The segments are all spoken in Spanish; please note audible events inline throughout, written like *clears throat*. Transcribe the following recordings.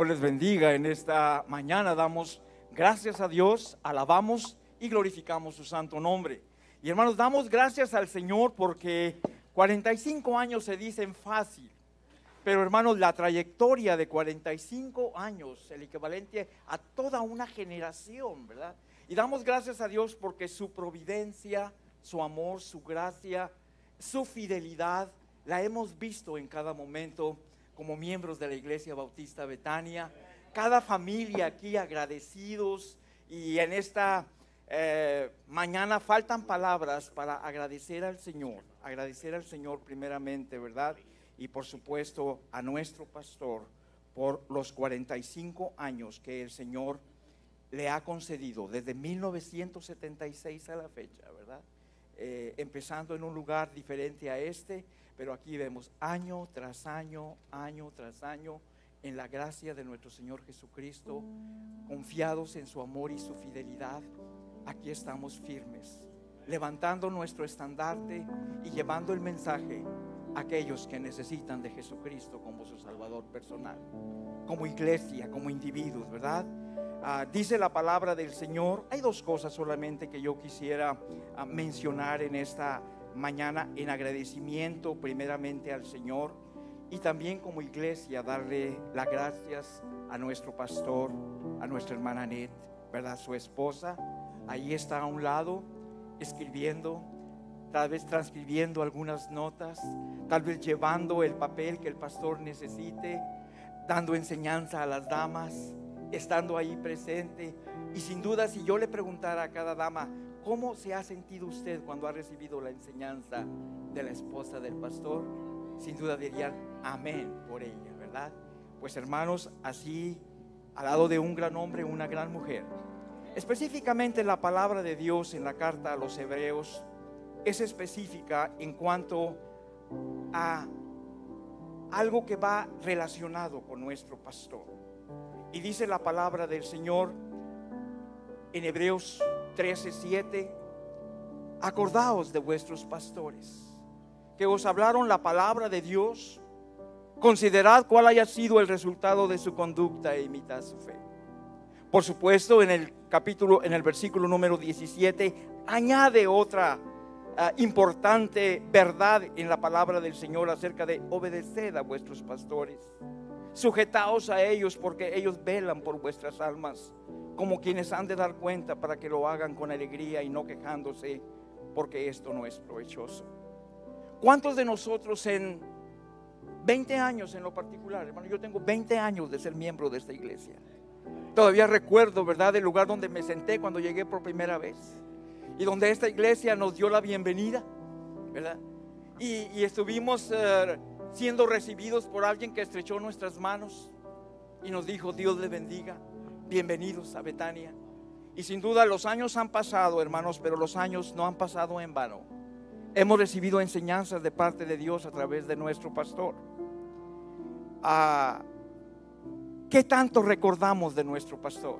Señor les bendiga. En esta mañana damos gracias a Dios, alabamos y glorificamos su santo nombre. Y hermanos, damos gracias al Señor porque 45 años se dicen fácil. Pero hermanos, la trayectoria de 45 años, el equivalente a toda una generación, ¿verdad? Y damos gracias a Dios porque su providencia, su amor, su gracia, su fidelidad, la hemos visto en cada momento como miembros de la Iglesia Bautista Betania. Cada familia aquí agradecidos y en esta eh, mañana faltan palabras para agradecer al Señor, agradecer al Señor primeramente, ¿verdad? Y por supuesto a nuestro pastor por los 45 años que el Señor le ha concedido desde 1976 a la fecha, ¿verdad? Eh, empezando en un lugar diferente a este, pero aquí vemos año tras año, año tras año, en la gracia de nuestro Señor Jesucristo, confiados en su amor y su fidelidad, aquí estamos firmes, levantando nuestro estandarte y llevando el mensaje a aquellos que necesitan de Jesucristo como su Salvador personal, como iglesia, como individuos, ¿verdad? Ah, dice la palabra del Señor. Hay dos cosas solamente que yo quisiera ah, mencionar en esta mañana en agradecimiento primeramente al Señor y también como iglesia darle las gracias a nuestro pastor, a nuestra hermana Net, ¿verdad? Su esposa, ahí está a un lado escribiendo, tal vez transcribiendo algunas notas, tal vez llevando el papel que el pastor necesite, dando enseñanza a las damas, estando ahí presente. Y sin duda, si yo le preguntara a cada dama, ¿cómo se ha sentido usted cuando ha recibido la enseñanza de la esposa del pastor? Sin duda dirían, amén por ella, ¿verdad? Pues hermanos, así, al lado de un gran hombre, una gran mujer. Específicamente la palabra de Dios en la carta a los hebreos es específica en cuanto a algo que va relacionado con nuestro pastor. Y dice la palabra del Señor en Hebreos 13:7, acordaos de vuestros pastores, que os hablaron la palabra de Dios, considerad cuál haya sido el resultado de su conducta e imitad su fe. Por supuesto, en el capítulo, en el versículo número 17, añade otra ah, importante verdad en la palabra del Señor acerca de obedeced a vuestros pastores. Sujetaos a ellos porque ellos velan por vuestras almas, como quienes han de dar cuenta para que lo hagan con alegría y no quejándose, porque esto no es provechoso. ¿Cuántos de nosotros en 20 años en lo particular, hermano, yo tengo 20 años de ser miembro de esta iglesia? Todavía recuerdo, ¿verdad?, el lugar donde me senté cuando llegué por primera vez y donde esta iglesia nos dio la bienvenida, ¿verdad? Y, estuvimos eh, siendo recibidos por alguien que estrechó nuestras manos y nos dijo, Dios le bendiga, bienvenidos a Betania. Y sin duda los años han pasado, hermanos, pero los años no han pasado en vano. Hemos recibido enseñanzas de parte de Dios a través de nuestro pastor. Ah, ¿Qué tanto recordamos de nuestro pastor?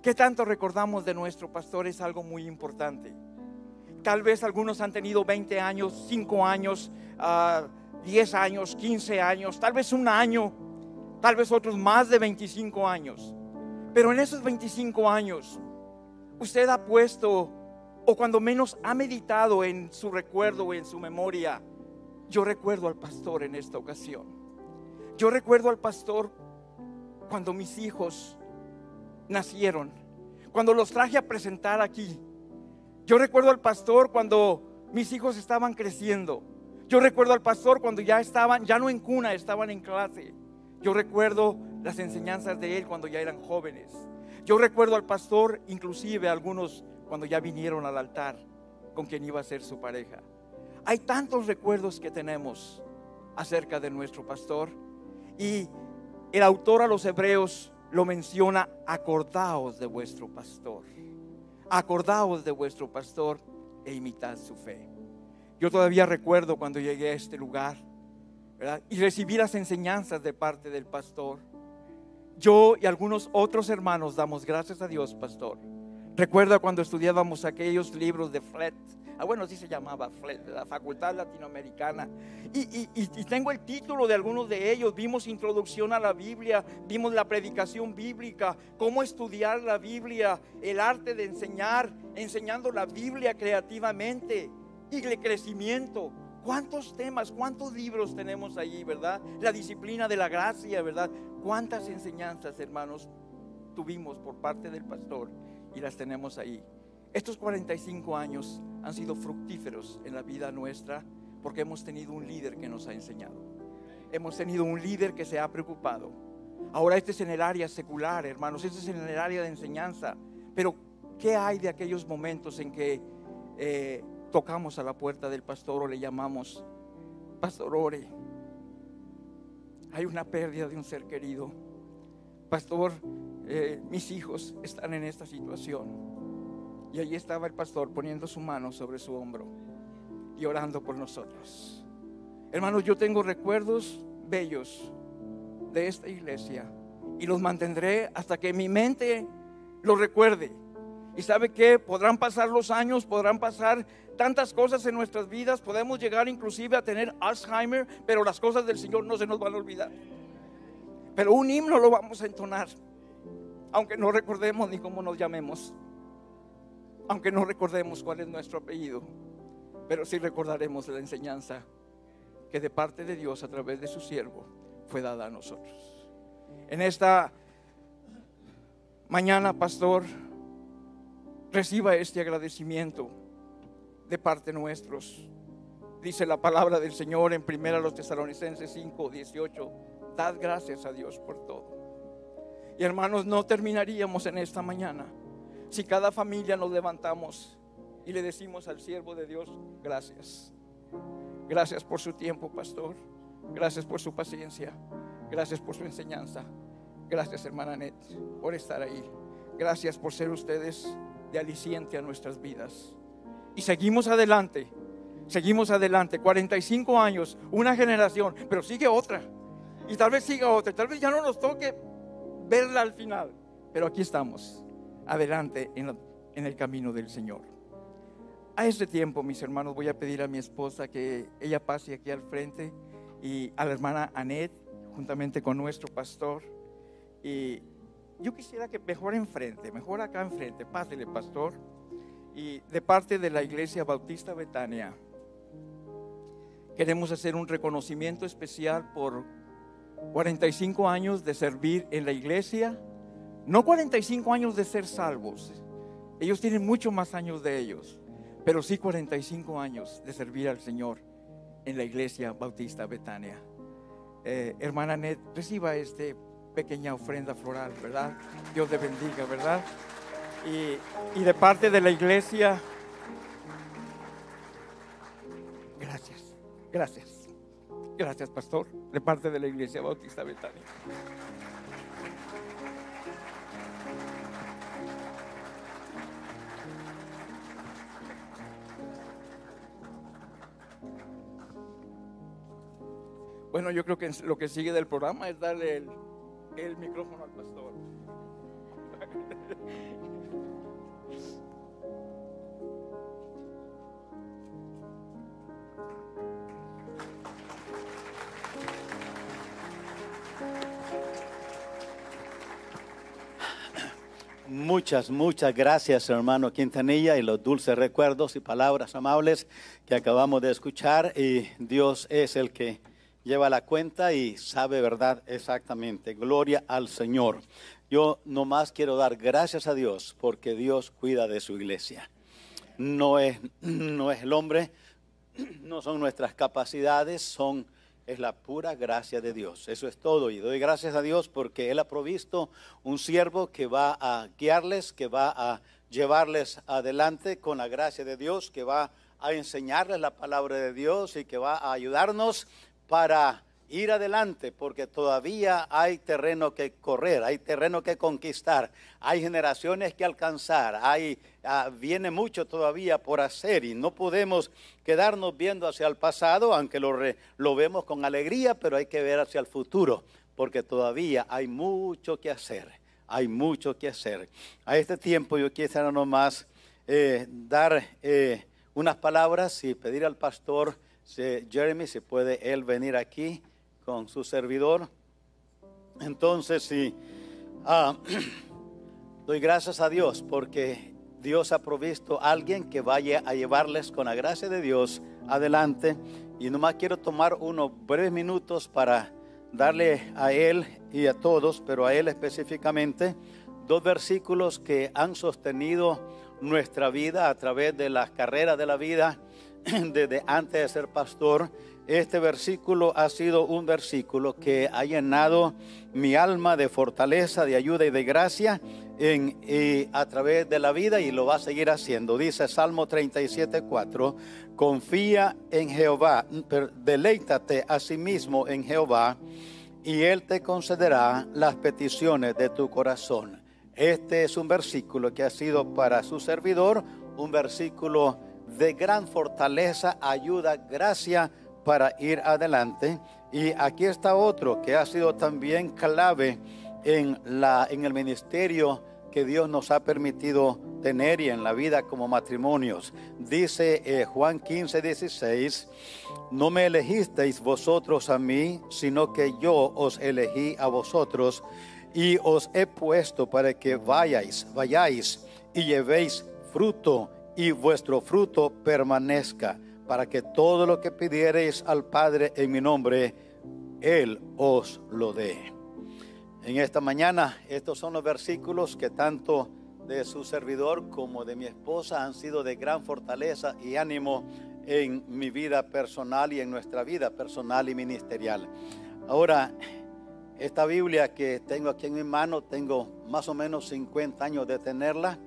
¿Qué tanto recordamos de nuestro pastor? Es algo muy importante. Tal vez algunos han tenido 20 años, 5 años, uh, 10 años, 15 años, tal vez un año, tal vez otros más de 25 años. Pero en esos 25 años, usted ha puesto, o cuando menos ha meditado en su recuerdo o en su memoria, yo recuerdo al pastor en esta ocasión. Yo recuerdo al pastor cuando mis hijos nacieron, cuando los traje a presentar aquí. Yo recuerdo al pastor cuando mis hijos estaban creciendo. Yo recuerdo al pastor cuando ya estaban, ya no en cuna, estaban en clase. Yo recuerdo las enseñanzas de él cuando ya eran jóvenes. Yo recuerdo al pastor, inclusive algunos cuando ya vinieron al altar con quien iba a ser su pareja. Hay tantos recuerdos que tenemos acerca de nuestro pastor y el autor a los hebreos lo menciona, acordaos de vuestro pastor. Acordaos de vuestro pastor e imitad su fe. Yo todavía recuerdo cuando llegué a este lugar y recibí las enseñanzas de parte del pastor. Yo y algunos otros hermanos damos gracias a Dios, pastor, Recuerda cuando estudiábamos aquellos libros de Flet. Ah, bueno, sí se llamaba Flet, la Facultad Latinoamericana. Y, y, tengo el título de algunos de ellos. Vimos introducción a la Biblia, vimos la predicación bíblica, cómo estudiar la Biblia, el arte de enseñar, enseñando la Biblia creativamente y el crecimiento. ¿Cuántos temas, cuántos libros tenemos allí, verdad? La disciplina de la gracia, ¿verdad? ¿Cuántas enseñanzas, hermanos, tuvimos por parte del pastor y las tenemos ahí? Estos 45 años han sido fructíferos en la vida nuestra porque hemos tenido un líder que nos ha enseñado. Hemos tenido un líder que se ha preocupado. Ahora este es en el área secular, hermanos, este es en el área de enseñanza. Pero, ¿qué hay de aquellos momentos en que eh, tocamos a la puerta del pastor o le llamamos, pastor, ore. Hay una pérdida de un ser querido. Pastor, eh, mis hijos están en esta situación. Y allí estaba el pastor poniendo su mano sobre su hombro y orando por nosotros. Hermanos, yo tengo recuerdos bellos de esta iglesia y los mantendré hasta que mi mente los recuerde. Y sabe que podrán pasar los años, podrán pasar tantas cosas en nuestras vidas, podemos llegar inclusive a tener Alzheimer, pero las cosas del Señor no se nos van a olvidar. Pero un himno lo vamos a entonar, aunque no recordemos ni cómo nos llamemos, aunque no recordemos cuál es nuestro apellido, pero sí recordaremos la enseñanza que de parte de Dios a través de su siervo fue dada a nosotros. En esta mañana, pastor, reciba este agradecimiento de parte nuestros. Dice la palabra del Señor en 1 los Tesalonicenses 5, 18. Dad gracias a Dios por todo. Y hermanos, no terminaríamos en esta mañana si cada familia nos levantamos y le decimos al siervo de Dios, gracias. Gracias por su tiempo, pastor. Gracias por su paciencia. Gracias por su enseñanza. Gracias, hermana Net, por estar ahí. Gracias por ser ustedes de aliciente a nuestras vidas. Y seguimos adelante, seguimos adelante, 45 años, una generación, pero sigue otra. Y tal vez siga otra, tal vez ya no nos toque verla al final, pero aquí estamos, adelante en, en el camino del Señor. A este tiempo, mis hermanos, voy a pedir a mi esposa que ella pase aquí al frente y a la hermana Anet, juntamente con nuestro pastor. Y yo quisiera que mejor enfrente, mejor acá enfrente, pásele, pastor. Y de parte de la Iglesia Bautista Betania, queremos hacer un reconocimiento especial por 45 años de servir en la iglesia. No 45 años de ser salvos, ellos tienen mucho más años de ellos, pero sí 45 años de servir al Señor en la iglesia Bautista Betania. Eh, hermana Ned, reciba este pequeña ofrenda floral, ¿verdad? Dios te bendiga, ¿verdad? Y, de parte de la iglesia, gracias, gracias, gracias, pastor, de parte de la iglesia Bautista Betania. Bueno, yo creo que lo que sigue del programa es darle el, el micrófono al pastor. *laughs* Muchas, muchas gracias, hermano Quintanilla, y los dulces recuerdos y palabras amables que acabamos de escuchar. Y Dios es el que lleva la cuenta y sabe verdad exactamente. Gloria al Señor. Yo nomás quiero dar gracias a Dios porque Dios cuida de su iglesia. No es, no es el hombre, no son nuestras capacidades, son es la pura gracia de Dios. Eso es todo. Y doy gracias a Dios porque Él ha provisto un siervo que va a guiarles, que va a llevarles adelante con la gracia de Dios, que va a enseñarles la palabra de Dios y que va a ayudarnos para ir adelante porque todavía hay terreno que correr, hay terreno que conquistar, hay generaciones que alcanzar, hay, ah, viene mucho todavía por hacer y no podemos quedarnos viendo hacia el pasado, aunque lo, lo vemos con alegría, pero hay que ver hacia el futuro porque todavía hay mucho que hacer hay mucho que hacer. A este tiempo yo quisiera nomás eh, dar eh, unas palabras y pedir al pastor Jeremy si puede él venir aquí con su servidor. Entonces, sí, ah, *clears throat* doy gracias a Dios porque Dios ha provisto a alguien que vaya a llevarles con la gracia de Dios adelante. Y nomás quiero tomar unos breves minutos para darle a él y a todos, pero a él específicamente, dos versículos que han sostenido nuestra vida a través de las carreras de la vida *clears throat* desde antes de ser pastor. Este versículo ha sido un versículo que ha llenado mi alma de fortaleza, de ayuda y de gracia en, a través de la vida y lo va a seguir haciendo. Dice Salmo 37, 4, confía en Jehová, deleítate a sí mismo en Jehová y Él te concederá las peticiones de tu corazón. Este es un versículo que ha sido para su servidor un versículo de gran fortaleza, ayuda, gracia para ir adelante. Y aquí está otro que ha sido también clave en, la, en el ministerio que Dios nos ha permitido tener y en la vida como matrimonios. Dice eh, Juan 15, 16, no me elegisteis vosotros a mí, sino que yo os elegí a vosotros y os he puesto para que vayáis, vayáis y llevéis fruto y vuestro fruto permanezca, para que todo lo que pidiereis al Padre en mi nombre, Él os lo dé. En esta mañana, estos son los versículos que tanto de su servidor como de mi esposa han sido de gran fortaleza y ánimo en mi vida personal y en nuestra vida personal y ministerial. Ahora, esta Biblia que tengo aquí en mi mano, tengo más o menos 50 años de tenerla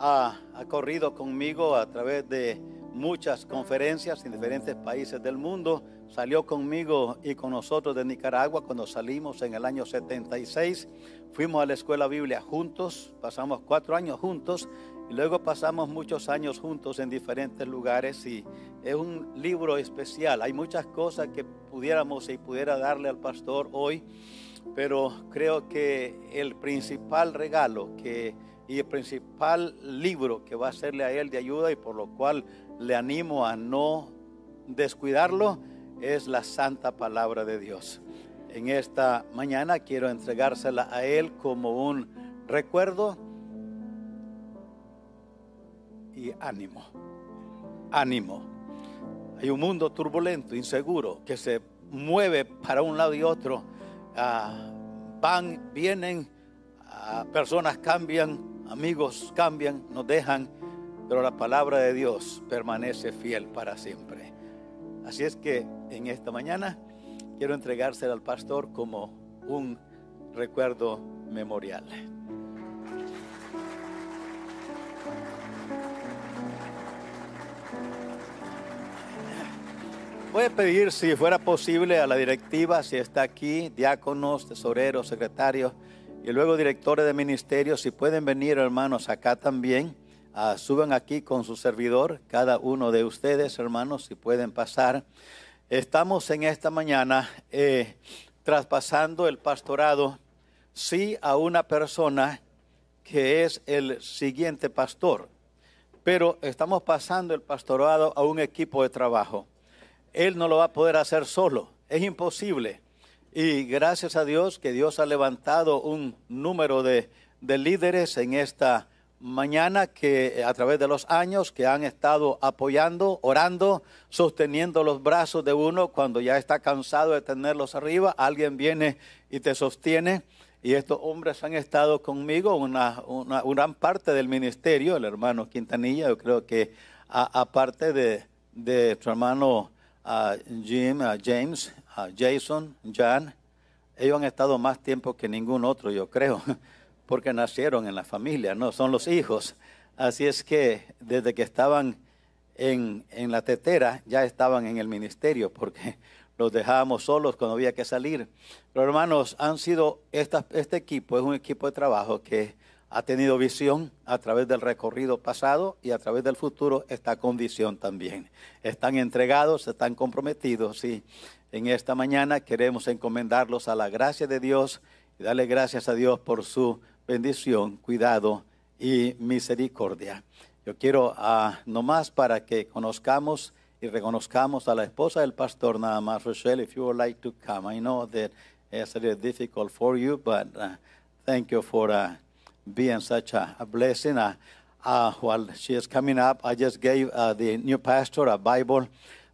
ha, corrido conmigo a través de muchas conferencias en diferentes países del mundo. Salió conmigo y con nosotros de Nicaragua cuando salimos en el año 76. Fuimos a la escuela Biblia juntos, pasamos cuatro años juntos y luego pasamos muchos años juntos en diferentes lugares y es un libro especial. Hay muchas cosas que pudiéramos y pudiera darle al pastor hoy, pero creo que el principal regalo que y el principal libro que va a serle a él de ayuda y por lo cual le animo a no descuidarlo es la santa palabra de Dios. En esta mañana quiero entregársela a él como un recuerdo y ánimo. Ánimo. Hay un mundo turbulento, inseguro, que se mueve para un lado y otro. Ah, van, vienen, ah, personas cambian, amigos cambian, nos dejan, pero la palabra de Dios permanece fiel para siempre. Así es que en esta mañana quiero entregársela al pastor como un recuerdo memorial. Voy a pedir si fuera posible a la directiva, si está aquí, diáconos, tesoreros, secretarios, y luego directores de ministerio, si pueden venir hermanos acá también, uh, suban aquí con su servidor, cada uno de ustedes hermanos, si pueden pasar. Estamos en esta mañana eh, traspasando el pastorado, sí, a una persona que es el siguiente pastor, pero estamos pasando el pastorado a un equipo de trabajo. Él no lo va a poder hacer solo, es imposible. Y gracias a Dios que Dios ha levantado un número de, líderes en esta mañana que a través de los años que han estado apoyando, orando, sosteniendo los brazos de uno cuando ya está cansado de tenerlos arriba, alguien viene y te sostiene. Y estos hombres han estado conmigo una, gran parte del ministerio, el hermano Quintanilla, yo creo que aparte de, de su hermano Jim, James, Jason, Jan, ellos han estado más tiempo que ningún otro, yo creo, *laughs* porque nacieron en la familia, no, son los hijos. Así es que desde que estaban en, la tetera, ya estaban en el ministerio, porque *laughs* los dejábamos solos cuando había que salir. Pero hermanos, han sido, este equipo es un equipo de trabajo que ha tenido visión a través del recorrido pasado y a través del futuro está con visión también. Están entregados, están comprometidos y en esta mañana queremos encomendarlos a la gracia de Dios y darle gracias a Dios por su bendición, cuidado y misericordia. Yo quiero uh, nomás para que conozcamos y reconozcamos a la esposa del pastor nada más, Rochelle, if you would like to come. I know that it's a little difficult for you, but uh, thank you for uh, being such a, a blessing. While she is coming up, I just gave the new pastor a Bible.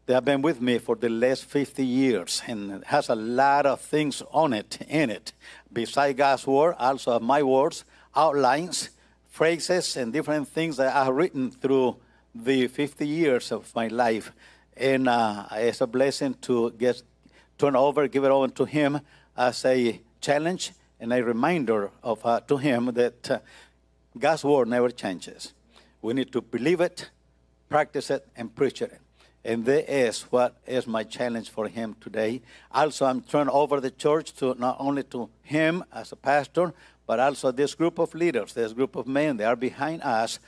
They have been with me for the last 50 years, and has a lot of things on it, in it. Beside God's word, also my words, outlines, phrases, and different things that I have written through the 50 years of my life. And uh, it's a blessing to get turn over, give it over to Him as a challenge and a reminder of uh, to Him that uh, God's word never changes. We need to believe it, practice it, and preach it. And that is what is my challenge for him today. Also, I'm turning over the church to not only to him as a pastor, but also this group of leaders, this group of men, they are behind us.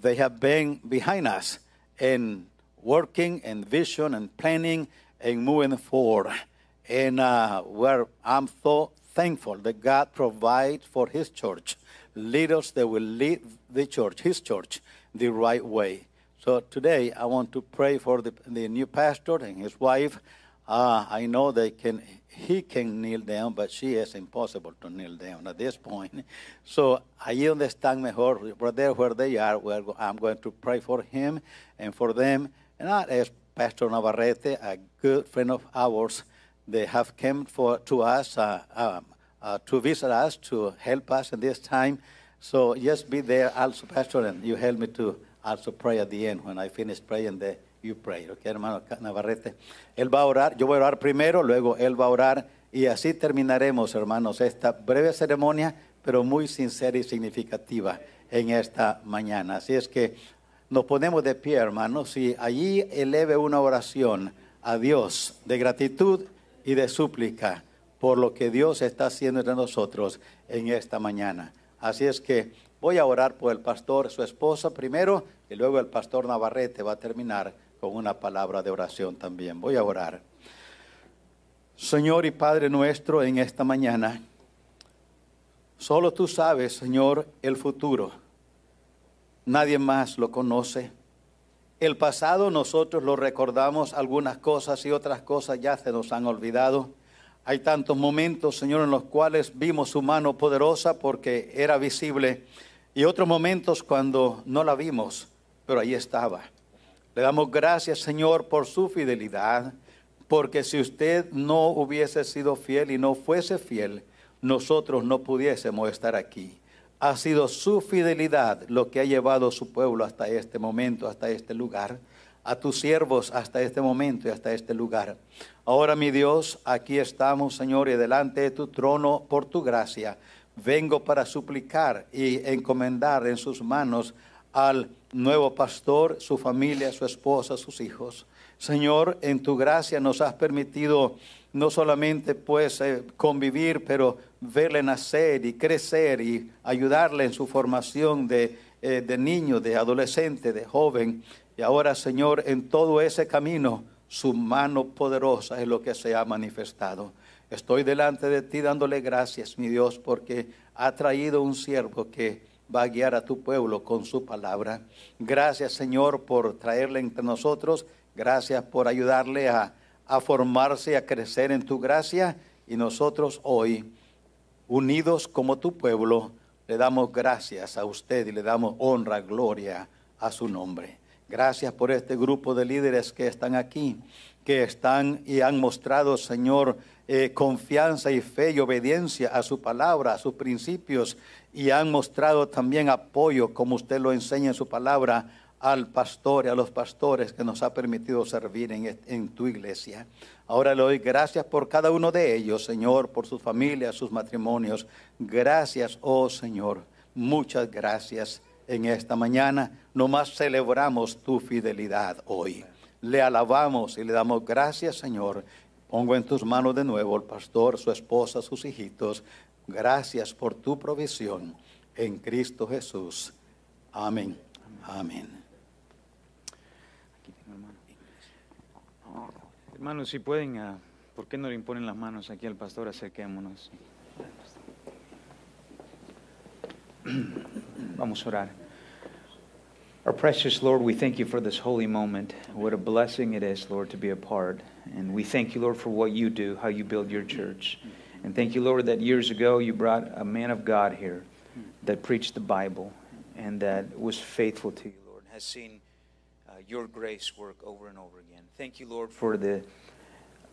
They have been behind us in working and vision and planning and moving forward. And uh, where I'm so thankful that God provides for His church leaders that will lead the church, His church, the right way. So today I want to pray for the, the new pastor and his wife. Uh, I know they can, he can kneel down, but she is impossible to kneel down at this point. So I donde están mejor, right where they are, where I'm going to pray for him and for them. And that is Pastor Navarrete, a good friend of ours. They have come for, to us uh, um, uh, to visit us, to help us in this time. So just be there also, Pastor, and you help me to also pray at the end. When I finish praying, the, you pray. Okay, hermano Navarrete. Él va a orar, yo voy a orar primero, luego él va a orar y así terminaremos, hermanos, esta breve ceremonia, pero muy sincera y significativa en esta mañana. Así es que nos ponemos de pie, hermanos, y allí eleve una oración a Dios de gratitud y de súplica por lo que Dios está haciendo entre nosotros en esta mañana. Así es que voy a orar por el pastor, su esposa primero, y luego el pastor Navarrete va a terminar con una palabra de oración también. Voy a orar. Señor y Padre nuestro, en esta mañana, solo tú sabes, Señor, el futuro. Nadie más lo conoce. El pasado nosotros lo recordamos, algunas cosas y otras cosas ya se nos han olvidado. Hay tantos momentos, Señor, en los cuales vimos su mano poderosa porque era visible y otros momentos cuando no la vimos, pero ahí estaba. Le damos gracias, Señor, por su fidelidad, porque si usted no hubiese sido fiel y no fuese fiel, nosotros no pudiésemos estar aquí. Ha sido su fidelidad lo que ha llevado a su pueblo hasta este momento, hasta este lugar a tus siervos hasta este momento y hasta este lugar. Ahora, mi Dios, aquí estamos, Señor, y delante de tu trono por tu gracia. Vengo para suplicar y encomendar en sus manos al nuevo pastor, su familia, su esposa, sus hijos. Señor, en tu gracia nos has permitido no solamente pues eh, convivir, pero verle nacer y crecer y ayudarle en su formación de, eh, de niño, de adolescente, de joven. Y ahora, Señor, en todo ese camino, su mano poderosa es lo que se ha manifestado. Estoy delante de ti dándole gracias, mi Dios, porque ha traído un siervo que va a guiar a tu pueblo con su palabra. Gracias, Señor, por traerle entre nosotros. Gracias por ayudarle a, a formarse, a crecer en tu gracia. Y nosotros hoy, unidos como tu pueblo, le damos gracias a usted y le damos honra, gloria a su nombre. Gracias por este grupo de líderes que están aquí, que están y han mostrado, Señor, eh, confianza y fe y obediencia a su palabra, a sus principios, y han mostrado también apoyo, como usted lo enseña en su palabra, al pastor y a los pastores que nos ha permitido servir en, tu iglesia. Ahora le doy gracias por cada uno de ellos, Señor, por sus familias, sus matrimonios. Gracias, oh Señor. Muchas gracias en esta mañana. Nomás celebramos tu fidelidad hoy. Le alabamos y le damos gracias, Señor. Pongo en tus manos de nuevo el pastor, su esposa, sus hijitos. Gracias por tu provisión en Cristo Jesús. Amén. Amén. Hermanos, si pueden, uh, ¿por qué no le imponen las manos aquí al pastor? Acerquémonos. *clears throat* Vamos a orar. Our precious Lord, we thank you for this holy moment. What a blessing it is, Lord, to be a part. And we thank you, Lord, for what you do, how you build your church. And thank you, Lord, that years ago you brought a man of God here that preached the Bible and that was faithful to you, Lord, and has seen uh, your grace work over and over again. Thank you, Lord, for the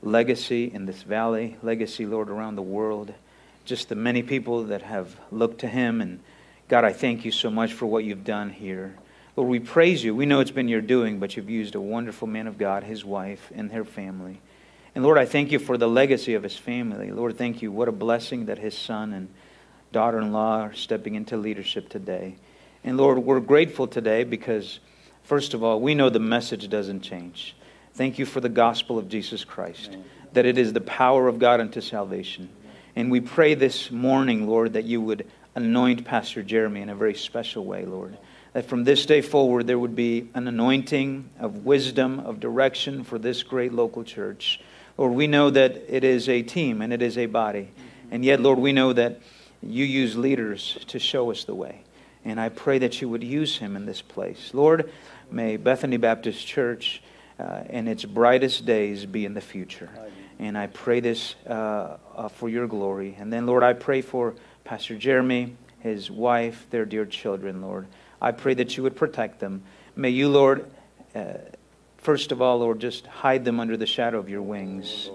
legacy in this valley, legacy, Lord, around the world, just the many people that have looked to him. And God, I thank you so much for what you've done here. Lord, we praise you. We know it's been your doing, but you've used a wonderful man of God, his wife, and her family. And Lord, I thank you for the legacy of his family. Lord, thank you. What a blessing that his son and daughter in law are stepping into leadership today. And Lord, we're grateful today because, first of all, we know the message doesn't change. Thank you for the gospel of Jesus Christ, that it is the power of God unto salvation. And we pray this morning, Lord, that you would anoint Pastor Jeremy in a very special way, Lord. That from this day forward, there would be an anointing of wisdom, of direction for this great local church. Lord, we know that it is a team and it is a body. And yet, Lord, we know that you use leaders to show us the way. And I pray that you would use him in this place. Lord, may Bethany Baptist Church uh, in its brightest days be in the future. And I pray this uh, uh, for your glory. And then, Lord, I pray for Pastor Jeremy, his wife, their dear children, Lord. I pray that you would protect them. May you, Lord, uh, first of all, Lord, just hide them under the shadow of your wings.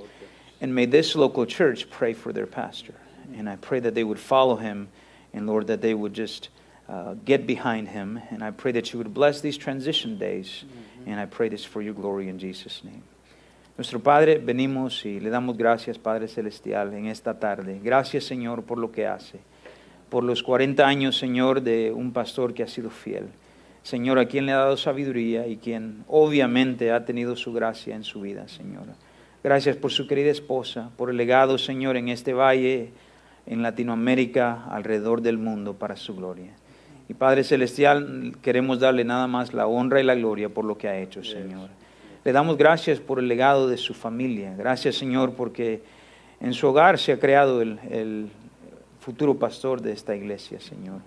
And may this local church pray for their pastor. And I pray that they would follow him, and Lord, that they would just uh, get behind him. And I pray that you would bless these transition days. And I pray this for your glory in Jesus' name. Nuestro Padre, venimos y le damos gracias, Padre Celestial, en esta tarde. Gracias, Señor, por lo que hace. Por los 40 años, Señor, de un pastor que ha sido fiel. Señor, a quien le ha dado sabiduría y quien obviamente ha tenido su gracia en su vida, Señor. Gracias por su querida esposa, por el legado, Señor, en este valle, en Latinoamérica, alrededor del mundo, para su gloria. Y Padre Celestial, queremos darle nada más la honra y la gloria por lo que ha hecho, Señor. Le damos gracias por el legado de su familia. Gracias, Señor, porque en su hogar se ha creado el, el futuro pastor de esta iglesia, Señor.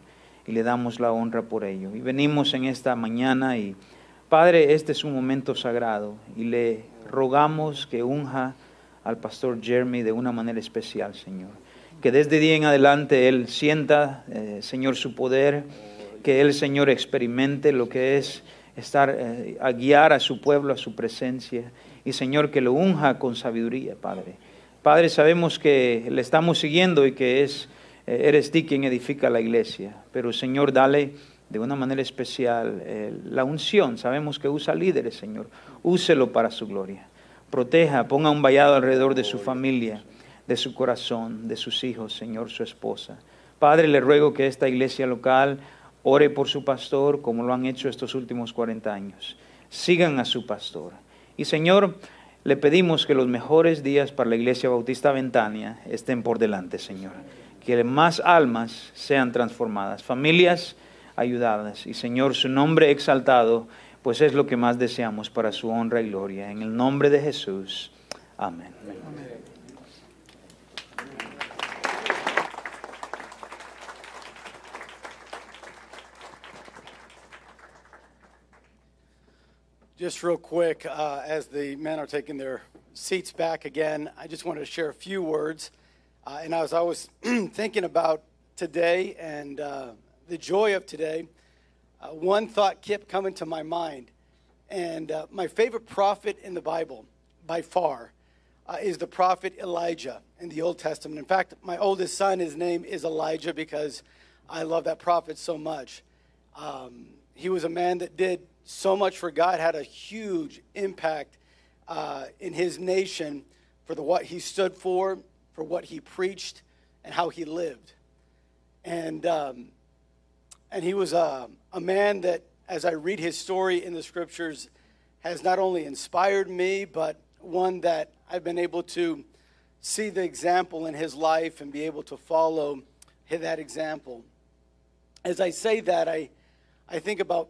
Y le damos la honra por ello. Y venimos en esta mañana y, Padre, este es un momento sagrado y le rogamos que unja al pastor Jeremy de una manera especial, Señor. Que desde día en adelante él sienta, eh, Señor, su poder, que él, Señor, experimente lo que es estar eh, a guiar a su pueblo a su presencia y Señor que lo unja con sabiduría, Padre. Padre, sabemos que le estamos siguiendo y que es eres tú quien edifica la iglesia, pero Señor, dale de una manera especial eh, la unción. Sabemos que usa líderes, Señor. Úselo para su gloria. Proteja, ponga un vallado alrededor de su familia, de su corazón, de sus hijos, Señor, su esposa. Padre, le ruego que esta iglesia local ore por su pastor como lo han hecho estos últimos 40 años. Sigan a su pastor. Y Señor, le pedimos que los mejores días para la Iglesia Bautista Ventania estén por delante, Señor. Que más almas sean transformadas, familias ayudadas. Y Señor, su nombre exaltado, pues es lo que más deseamos para su honra y gloria. En el nombre de Jesús. Amén. Just real quick, uh, as the men are taking their seats back again, I just wanted to share a few words. Uh, and as I was always *clears throat* thinking about today and uh, the joy of today, uh, one thought kept coming to my mind. And uh, my favorite prophet in the Bible, by far, uh, is the prophet Elijah in the Old Testament. In fact, my oldest son, his name is Elijah because I love that prophet so much. Um, he was a man that did so much for God, had a huge impact uh, in his nation for the, what he stood for, for what he preached, and how he lived. And, um, and he was a, a man that, as I read his story in the scriptures, has not only inspired me, but one that I've been able to see the example in his life and be able to follow that example. As I say that, I, I think about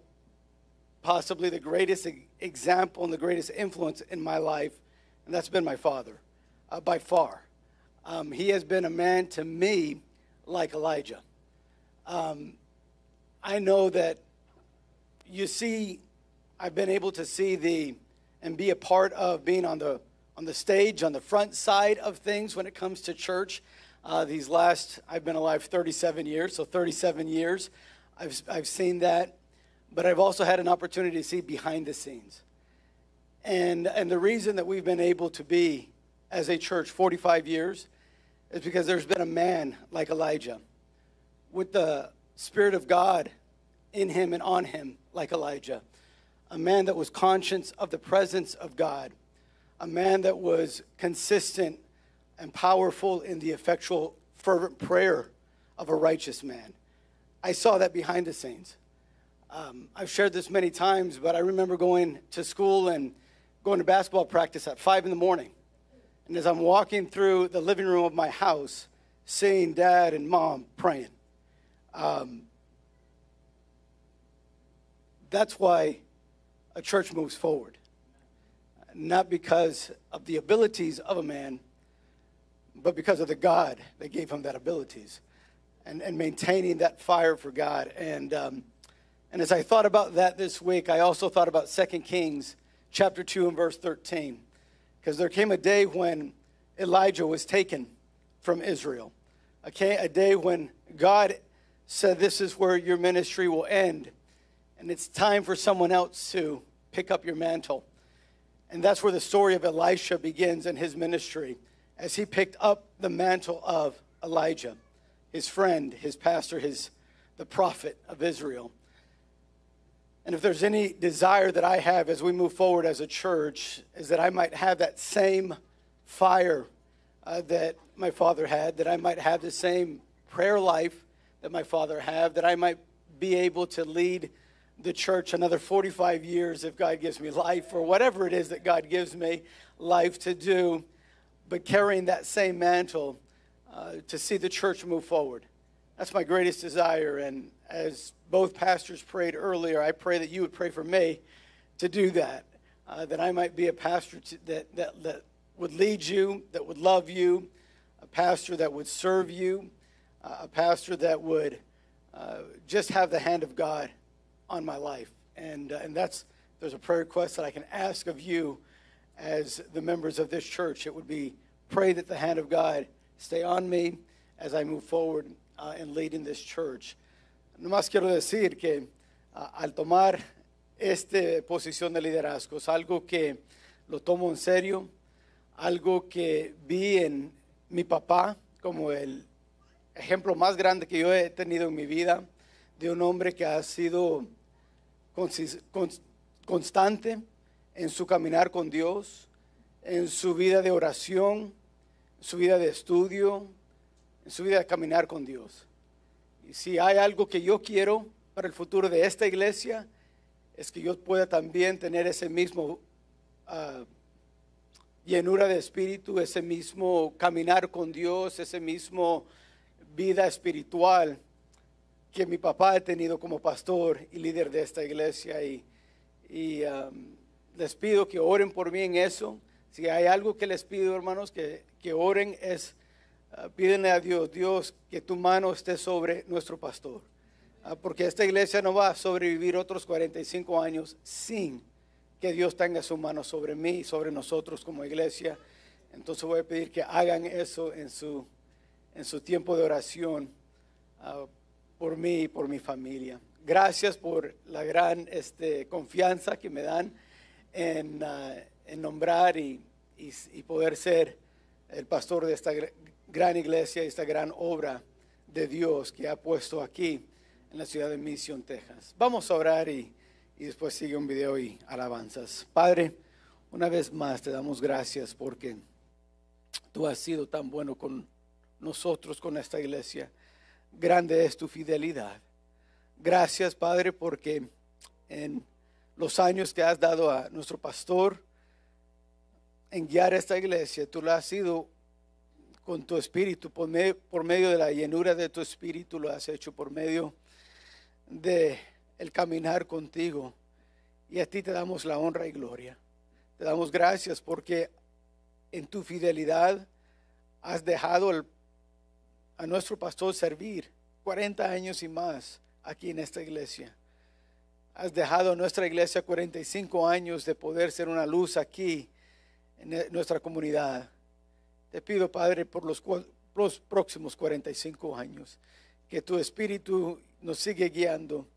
possibly the greatest example and the greatest influence in my life, and that's been my father, uh, by far. Um, he has been a man to me like Elijah. Um, I know that you see, I've been able to see the and be a part of being on the on the stage, on the front side of things when it comes to church. Uh, these last, I've been alive 37 years, so 37 years, I've I've seen that, but I've also had an opportunity to see behind the scenes. And and the reason that we've been able to be as a church 45 years is because there's been a man like Elijah with the Spirit of God in him and on him, like Elijah. A man that was conscious of the presence of God. A man that was consistent and powerful in the effectual, fervent prayer of a righteous man. I saw that behind the scenes. Um, I've shared this many times, but I remember going to school and going to basketball practice at 5 in the morning. And as I'm walking through the living room of my house, seeing dad and mom praying. Um, that's why a church moves forward. Not because of the abilities of a man, but because of the God that gave him that abilities and, and maintaining that fire for God. And, um, and as I thought about that this week, I also thought about 2 Kings chapter 2 and verse 13. Because there came a day when Elijah was taken from Israel. Okay, a day when God said, This is where your ministry will end and it's time for someone else to pick up your mantle. And that's where the story of Elisha begins in his ministry as he picked up the mantle of Elijah, his friend, his pastor, his the prophet of Israel. And if there's any desire that I have as we move forward as a church, is that I might have that same fire uh, that my father had, that I might have the same prayer life that my father had, that I might be able to lead the church another 45 years if God gives me life or whatever it is that God gives me life to do, but carrying that same mantle uh, to see the church move forward. That's my greatest desire. And as both pastors prayed earlier, I pray that you would pray for me to do that, uh, that I might be a pastor to, that, that, that would lead you, that would love you, a pastor that would serve you, uh, a pastor that would uh, just have the hand of God on my life. And, uh, and that's, there's a prayer request that I can ask of you as the members of this church. It would be pray that the hand of God stay on me as I move forward uh, in leading this church. Nomás quiero decir que uh, al tomar esta posición de liderazgo es algo que lo tomo en serio, algo que vi en mi papá como el ejemplo más grande que yo he tenido en mi vida, de un hombre que ha sido constante en su caminar con Dios, en su vida de oración, su vida de estudio, en su vida de caminar con Dios. Y si hay algo que yo quiero para el futuro de esta iglesia, es que yo pueda también tener ese mismo uh, llenura de espíritu, ese mismo caminar con Dios, ese mismo vida espiritual que mi papá ha tenido como pastor y líder de esta iglesia y, les pido que oren por mí en eso. Si hay algo que les pido, hermanos, que, que oren es, uh, pídenle a Dios, Dios, que tu mano esté sobre nuestro pastor. Uh, porque esta iglesia no va a sobrevivir otros 45 años sin que Dios tenga su mano sobre mí y sobre nosotros como iglesia. Entonces voy a pedir que hagan eso en su, en su tiempo de oración. Uh, por mí y por mi familia. Gracias por la gran este, confianza que me dan en, uh, en nombrar y, y, y, poder ser el pastor de esta gran iglesia, esta gran obra de Dios que ha puesto aquí en la ciudad de Mission, Texas. Vamos a orar y, y después sigue un video y alabanzas. Padre, una vez más te damos gracias porque tú has sido tan bueno con nosotros, con esta iglesia grande es tu fidelidad. Gracias, Padre, porque en los años que has dado a nuestro pastor en guiar esta iglesia, tú lo has sido con tu espíritu, por medio, de la llenura de tu espíritu, lo has hecho por medio de el caminar contigo. Y a ti te damos la honra y gloria. Te damos gracias porque en tu fidelidad has dejado el a nuestro pastor servir 40 años y más aquí en esta iglesia. Has dejado nuestra iglesia 45 años de poder ser una luz aquí en e- nuestra comunidad. Te pido, Padre, por los, los próximos 45 años, que tu espíritu nos siga guiando,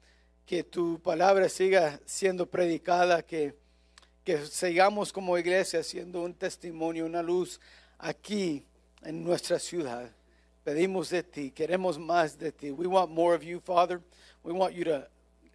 que tu palabra siga siendo predicada, que, que sigamos como iglesia siendo un testimonio, una luz aquí en nuestra ciudad. Pedimos de ti, queremos más de ti. We want more of you, Father. We want you to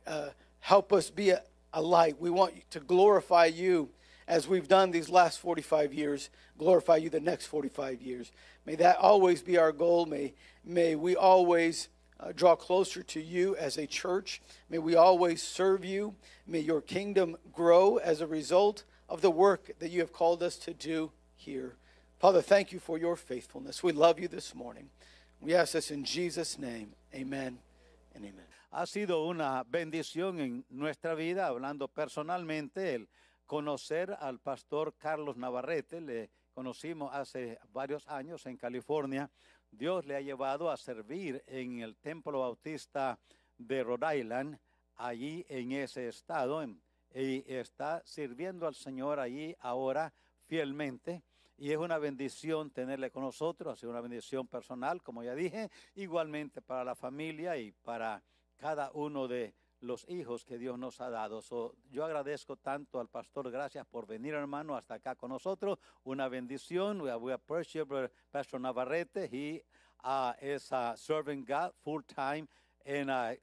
uh, help us be a, a light. We want to glorify you as we've done these last 45 years, glorify you the next 45 years. May that always be our goal. May, may we always uh, draw closer to you as a church. May we always serve you. May your kingdom grow as a result of the work that you have called us to do here. Father, thank you for your faithfulness. We love you this morning. We ask this in Jesus' name. Amen and amen. Ha sido una bendición en nuestra vida, hablando personalmente, el conocer al pastor Carlos Navarrete. Le conocimos hace varios años en California. Dios le ha llevado a servir en el Templo Bautista de Rhode Island, allí en ese estado, y está sirviendo al Señor allí ahora fielmente. Y es una bendición tenerle con nosotros, ha sido una bendición personal, como ya dije, igualmente para la familia y para cada uno de los hijos que Dios nos ha dado. So, yo agradezco tanto al pastor, gracias por venir hermano hasta acá con nosotros, una bendición. We, appreciate Pastor Navarrete, he uh, is uh, serving God full time in a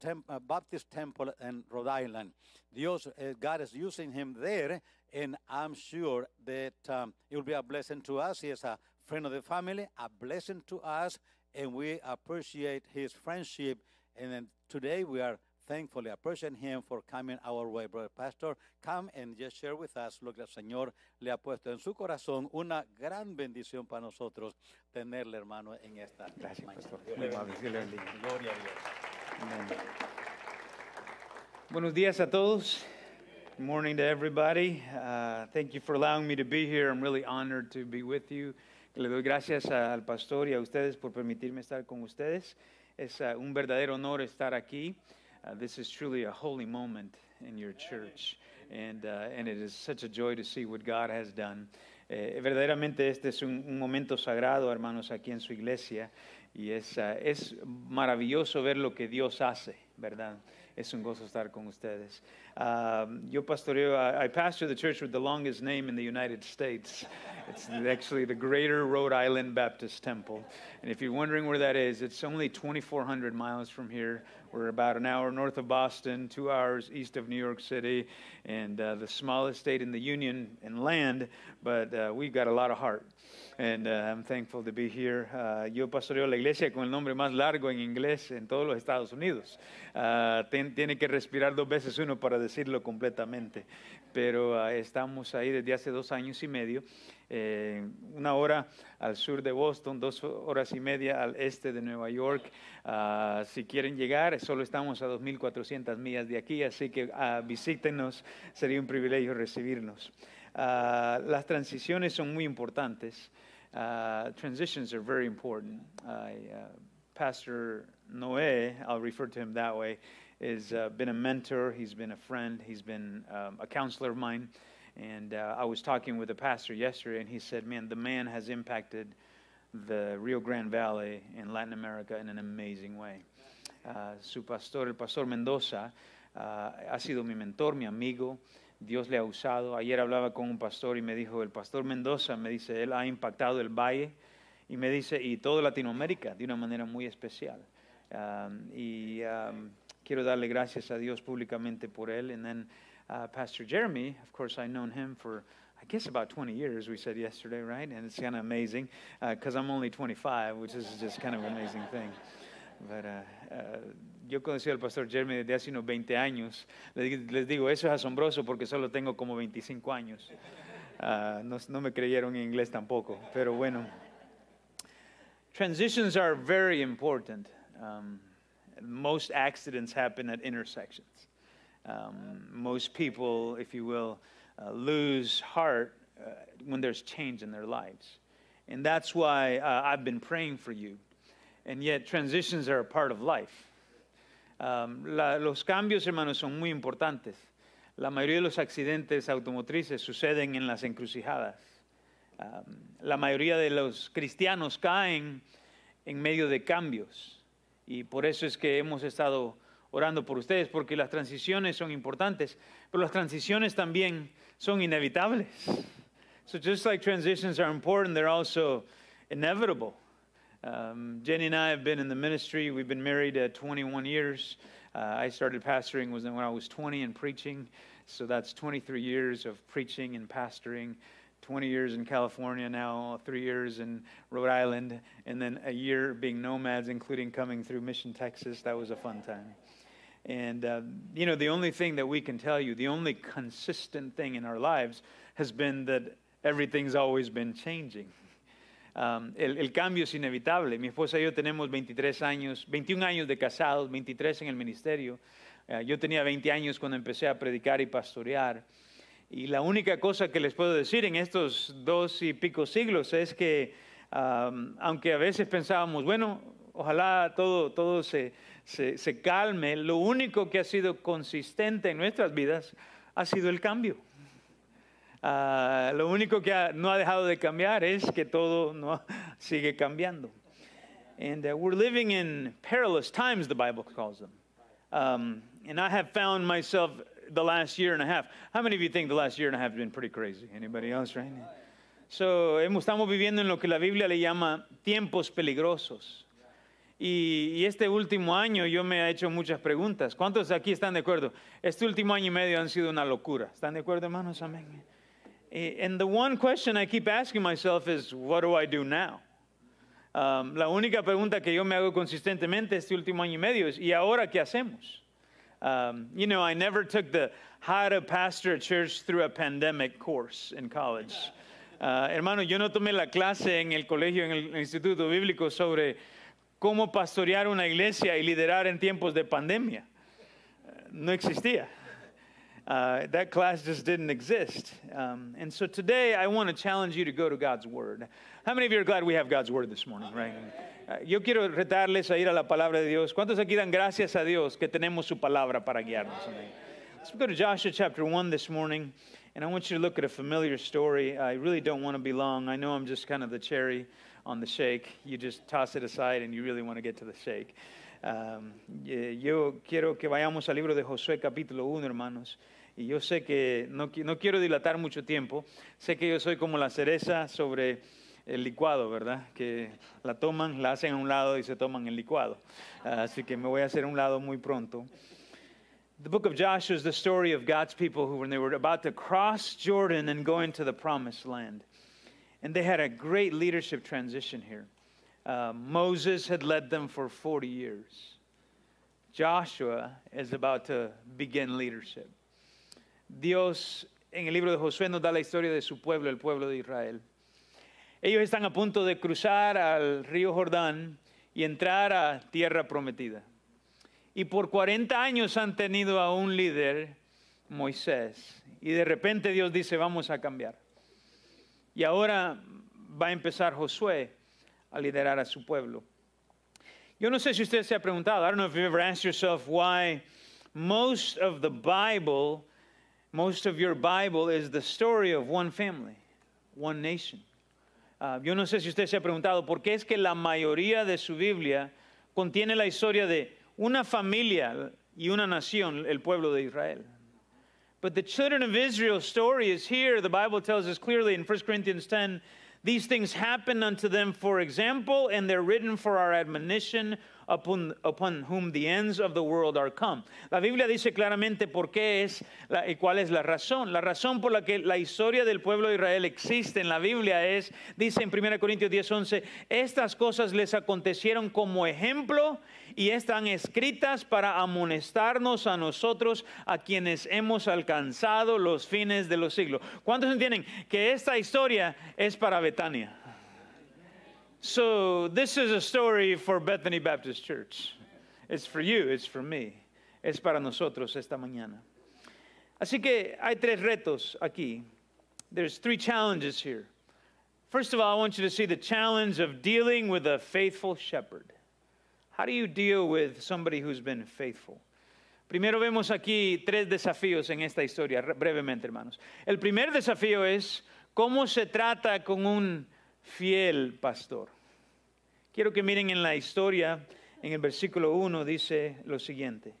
tem- uh, Baptist temple in Rhode Island. Dios, uh, God is using him there, and I'm sure that um, it will be a blessing to us. He is a friend of the family, a blessing to us, and we appreciate his friendship. And today we are thankfully appreciating him for coming our way. Brother Pastor, come and just share with us lo que el Señor le ha puesto en su corazón. Una gran bendición para nosotros tenerle, hermano, en esta Gracias, mañana. pastor. Muy amable. Gloria a Dios. Amen. Buenos días a todos. Good morning to everybody. Uh, thank you for allowing me to be here. I'm really honored to be with you. Le doy gracias al pastor y a ustedes por permitirme estar con ustedes. Es uh, un verdadero honor estar aquí. Uh, this is truly a holy moment in your church, and, uh, and it is such a joy to see what God has done. Eh, verdaderamente este es un, un momento sagrado, hermanos, aquí en su iglesia, y es, uh, es maravilloso ver lo que Dios hace, ¿verdad? Es un gozo estar con ustedes. Um, yo pastoreo, I, I pastor the church with the longest name in the United States. It's actually the Greater Rhode Island Baptist Temple. And if you're wondering where that is, it's only 2,400 miles from here. We're about an hour north of Boston, two hours east of New York City, and uh, the smallest state in the Union in land, but uh, we've got a lot of heart. And uh, I'm thankful to be here. Uh, yo pastoreo la iglesia con el nombre más largo en inglés en todos los Estados Unidos. Uh, ten- tiene que respirar dos veces uno para decirlo completamente. Pero uh, estamos ahí desde hace dos años y medio. eh, una hora al sur de Boston, dos horas y media al este de Nueva York. Ah, si quieren llegar, solo estamos a 2.400 millas de aquí, así que ah, visítenos, sería un privilegio recibirnos. Ah, las transiciones son muy importantes. Ah, transitions are very important. Uh, Pastor Noé, I'll refer to him that way, has uh, been a mentor, he's been a friend, he's been um, a counselor of mine. And uh, I was talking with a pastor yesterday, and he said, Man, the man has impacted the Rio Grande Valley in Latin America in an amazing way. Uh, su pastor, el pastor Mendoza, uh, ha sido mi mentor, mi amigo. Dios le ha usado. Ayer hablaba con un pastor y me dijo, el pastor Mendoza, me dice, él ha impactado el valle y me dice, y toda Latinoamérica de una manera muy especial. Um, y um, quiero darle gracias a Dios públicamente por él. And then uh, Pastor Jeremy, of course, I've known him for, I guess, about 20 years, we said yesterday, right? And it's kind of amazing because I'm only 25, which is just kind of an amazing thing. But, uh, uh, yo conocí al pastor Jeremy desde hace unos 20 años. Les, les digo, eso es asombroso porque solo tengo como 25 años. Ah, no, no me creyeron en inglés tampoco, pero bueno. Transitions are very important. Um, most accidents happen at intersections. Um, most people, if you will, uh, lose heart uh, when there's change in their lives. And that's why uh, I've been praying for you. And yet, transitions are a part of life. Um, la- los cambios, hermanos, son muy importantes. La mayoría de los accidentes automotrices suceden en las encrucijadas. Um, la mayoría de los cristianos caen en medio de cambios. Y por eso es que hemos estado orando por ustedes, porque las transiciones son importantes, pero las transiciones también son inevitables. So just like transitions are important, they're also inevitable. Um, Jenny and I have been in the ministry. We've been married uh, 21 years. Uh, I started pastoring when I was 20 and preaching, so that's 23 years of preaching and pastoring. 20 years in California now, three years in Rhode Island, and then a year being nomads, including coming through Mission, Texas. That was a fun time. And, uh, you know, the only thing that we can tell you, the only consistent thing in our lives has been that everything's always been changing. Um, el, cambio es inevitable. Mi esposa y yo tenemos 23 años, 21 años de casados, 23 en el ministerio. Eh, yo tenía 20 años cuando empecé a predicar y pastorear. Y la única cosa que les puedo decir en estos dos y pico siglos es que, um, aunque a veces pensábamos, bueno, ojalá todo, todo se, se, se calme, lo único que ha sido consistente en nuestras vidas ha sido el cambio. Ah, lo único que ha- no ha dejado de cambiar es que todo no *laughs* sigue cambiando. And uh, we're living in perilous times, the Bible calls them. Um, and I have found myself the last year and a half. How many of you think the last year and a half has been pretty crazy? Anybody else, right? So, estamos viviendo en lo que la Biblia le llama tiempos peligrosos. Y, y este último año yo me he hecho muchas preguntas. ¿Cuántos aquí están de acuerdo? Este último año y medio han sido una locura. ¿Están de acuerdo, hermanos? Amén. And the one question I keep asking myself is, what do I do now? Um, la única pregunta que yo me hago consistentemente este último año y medio es, ¿y ahora qué hacemos? Um, you know, I never took the how to pastor a church through a pandemic course in college. Uh, hermano, yo no tomé la clase en el colegio, en el instituto bíblico sobre cómo pastorear una iglesia y liderar en tiempos de pandemia. Uh, no existía. Uh, that class just didn't exist. Um, and so today I want to challenge you to go to God's Word. How many of you are glad we have God's Word this morning, right? Uh, yo quiero retarles a ir a la palabra de Dios. ¿Cuántos aquí dan gracias a Dios que tenemos su palabra para guiarnos? Amén. Let's go to Joshua chapter 1 this morning. And I want you to look at a familiar story. I really don't want to be long. I know I'm just kind of the cherry on the shake. You just toss it aside and you really want to get to the shake. Um, yo quiero que vayamos al libro de Josué capítulo 1, hermanos. Y yo sé que no, no quiero dilatar mucho tiempo. Sé que yo soy como la cereza sobre el licuado, ¿verdad? Que la toman, la hacen a un lado y se toman el licuado. Ah, así que me voy a hacer a un lado muy pronto. The book of Joshua is the story of God's people who, when they were about to cross Jordan and go into the promised land, and they had a great leadership transition here. Uh, Moses had led them for 40 years. Joshua is about to begin leadership. Dios en el libro de Josué nos da la historia de su pueblo, el pueblo de Israel. Ellos están a punto de cruzar al río Jordán y entrar a tierra prometida. Y por 40 años han tenido a un líder, Moisés. Y de repente Dios dice, vamos a cambiar. Y ahora va a empezar Josué a liderar a su pueblo. Yo no sé si usted se ha preguntado, I don't know if you've ever asked yourself why most of the Bible, most of your Bible is the story of one family, one nation. Ah, yo no sé si usted se ha preguntado por qué es que la mayoría de su Biblia contiene la historia de una familia y una nación, el pueblo de Israel. But the children of Israel's story is here. The Bible tells us clearly in 1 Corinthians 10 these things happen unto them for example, and they're written for our admonition upon, upon whom the ends of the world are come. La Biblia dice claramente por qué es la- y cuál es la razón. La razón por la que la historia del pueblo de Israel existe en la Biblia es, dice en 1 Corintios 10, 11, estas cosas les acontecieron como ejemplo y están escritas para amonestarnos a nosotros, a quienes hemos alcanzado los fines de los siglos. ¿Cuántos entienden que esta historia es para Betania? So, this is a story for Bethany Baptist Church. It's for you, it's for me. Es para nosotros esta mañana. Así que hay tres retos aquí. There's three challenges here. First of all, I want you to see the challenge of dealing with a faithful shepherd. How do you deal with somebody who's been faithful? Primero vemos aquí tres desafíos en esta historia, brevemente, hermanos. El primer desafío es cómo se trata con un fiel pastor. Quiero que miren en la historia, en el versículo 1 dice lo siguiente.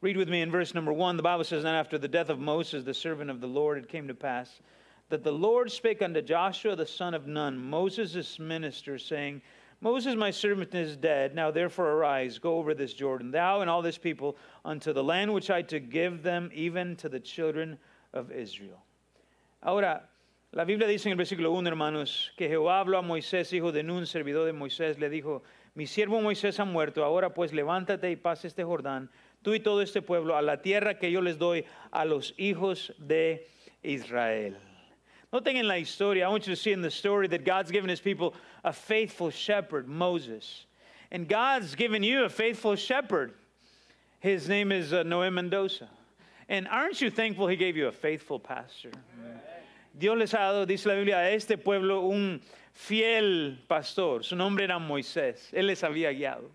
Read with me in verse number 1. The Bible says, Then after the death of Moses, the servant of the Lord, it came to pass that the Lord spake unto Joshua the son of Nun, Moses' minister, saying, Moses, my servant, is dead. Now therefore arise, go over this Jordan, thou and all this people, unto the land which I to give them, even to the children of Israel. Ahora, la Biblia dice en el versículo 1, hermanos, que Jehová habló a Moisés, hijo de Nun, servidor de Moisés, le dijo, mi siervo Moisés ha muerto, ahora pues levántate y pasa este Jordán, tú y todo este pueblo, a la tierra que yo les doy a los hijos de Israel. Noten en la historia, I want you to see in the story that God's given his people a faithful shepherd, Moses. And God's given you a faithful shepherd. His name is uh, Noé Mendoza. And aren't you thankful he gave you a faithful pastor? Dios les ha dado, dice la Biblia, a este pueblo un fiel pastor. Su nombre era Moisés. Él les había guiado.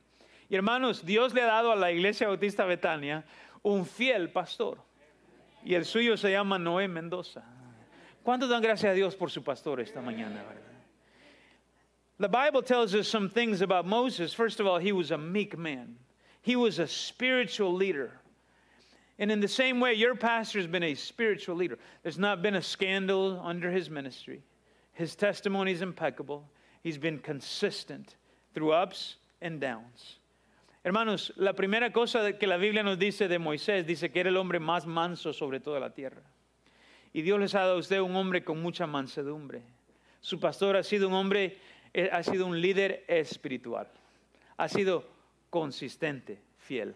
Y hermanos, Dios le ha dado a la iglesia bautista Betania un fiel pastor. Y el suyo se llama Noé Mendoza. ¿Cuántos dan gracias a Dios por su pastor esta mañana? The Bible tells us some things about Moses. First of all, he was a meek man. He was a spiritual leader. And in the same way, your pastor has been a spiritual leader. There's not been a scandal under his ministry. His testimony is impeccable. He's been consistent through ups and downs. Hermanos, la primera cosa que la Biblia nos dice de Moisés, dice que era el hombre más manso sobre toda la tierra. Y Dios les ha dado a usted un hombre con mucha mansedumbre. Su pastor ha sido un hombre, eh, ha sido un líder espiritual. Ha sido consistente, fiel.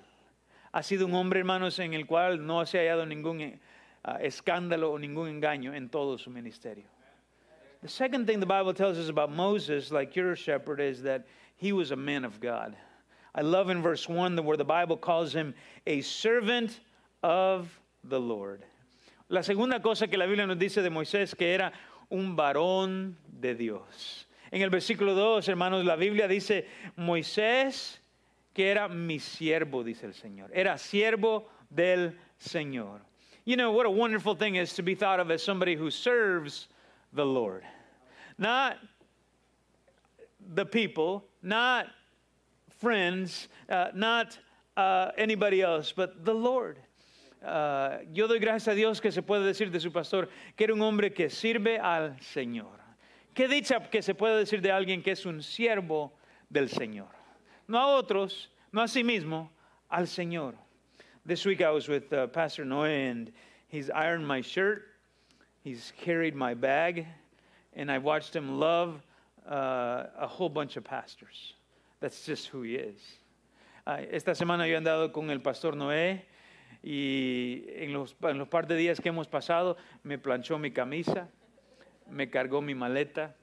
Ha sido un hombre, hermanos, en el cual no se ha hallado ningún ah, escándalo o ningún engaño en todo su ministerio. The second thing the Bible tells us about Moses, like your shepherd, is that he was a man of God. I love in verse 1 where the Bible calls him a servant of the Lord. La segunda cosa que la Biblia nos dice de Moisés que era un varón de Dios. En el versículo 2, hermanos, la Biblia dice Moisés que era mi siervo, dice el Señor. Era siervo del Señor. You know what a wonderful thing is to be thought of as somebody who serves the Lord. Not the people, not friends, uh, not uh, anybody else, but the Lord. Uh, yo doy gracias a Dios que se puede decir de su pastor que era un hombre que sirve al Señor. Qué dicha que se puede decir de alguien que es un siervo del Señor. No a otros, no a sí mismo, al Señor. This week I was with uh, Pastor Noé and he's ironed my shirt, he's carried my bag, and I watched him love uh, a whole bunch of pastors. That's just who he is. Ah, esta semana yo he andado con el pastor Noé y en los, en los par de días que hemos pasado me planchó mi camisa, me cargó mi maleta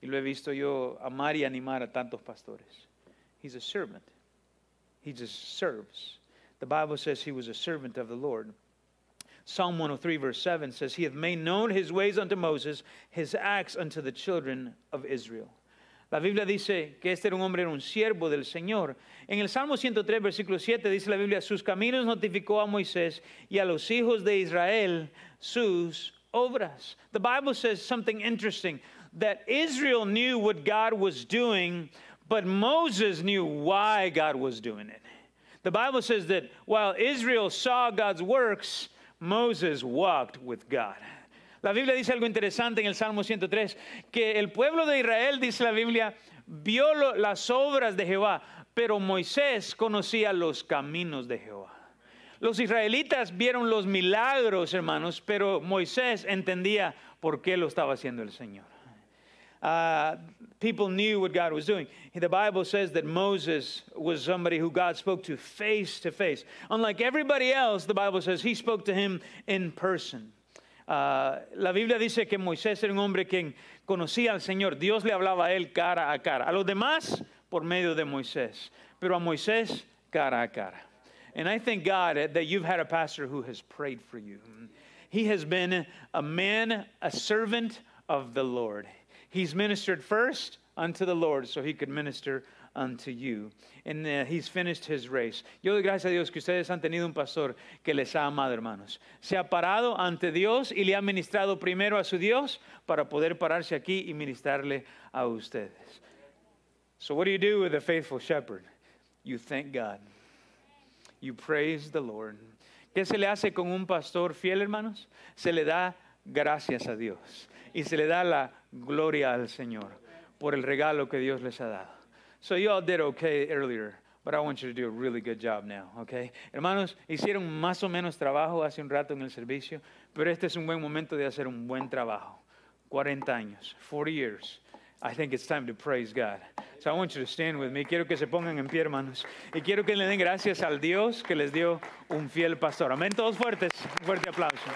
y lo he visto yo amar y animar a tantos pastores. He's a servant. He just serves. The Bible says he was a servant of the Lord. Psalm 103, verse 7 says, He hath made known his ways unto Moses, his acts unto the children of Israel. La Biblia dice que este era un hombre, era un siervo del Señor. En el Salmo 103, versículo 7, dice la Biblia, sus caminos notificó a Moisés y a los hijos de Israel sus obras. The Bible says something interesting, that Israel knew what God was doing, but Moses knew why God was doing it. The Bible says that while Israel saw God's works, Moses walked with God. La Biblia dice algo interesante en el Salmo 103, que el pueblo de Israel, dice la Biblia, vio las obras de Jehová, pero Moisés conocía los caminos de Jehová. Los israelitas vieron los milagros, hermanos, pero Moisés entendía por qué lo estaba haciendo el Señor. Uh, people knew what God was doing. The Bible says that Moses was somebody who God spoke to face to face. Unlike everybody else, the Bible says he spoke to him in person. Uh, la Biblia dice que Moisés era un hombre que conocía al Señor. Dios le hablaba a él cara a cara. A los demás, por medio de Moisés. Pero a Moisés, cara a cara. And I thank God that you've had a pastor who has prayed for you. He has been a man, a servant of the Lord. He's ministered first unto the Lord so he could minister unto you. And uh, he's finished his race. Yo doy gracias a Dios que ustedes han tenido un pastor que les ha amado, hermanos. Se ha parado ante Dios y le ha ministrado primero a su Dios para poder pararse aquí y ministrarle a ustedes. So, what do you do with a faithful shepherd? You thank God. You praise the Lord. ¿Qué se le hace con un pastor fiel, hermanos? Se le da gracias a Dios y se le da la gloria al Señor por el regalo que Dios les ha dado. So you all did okay earlier, but I want you to do a really good job now, okay? Hermanos, hicieron más o menos trabajo hace un rato en el servicio, pero este es un buen momento de hacer un buen trabajo. 40 años, 40 years. I think it's time to praise God. So I want you to stand with me. Quiero que se pongan en pie, hermanos. Y quiero que le den gracias al Dios que les dio un fiel pastor. Amén, todos fuertes. Un fuerte aplauso.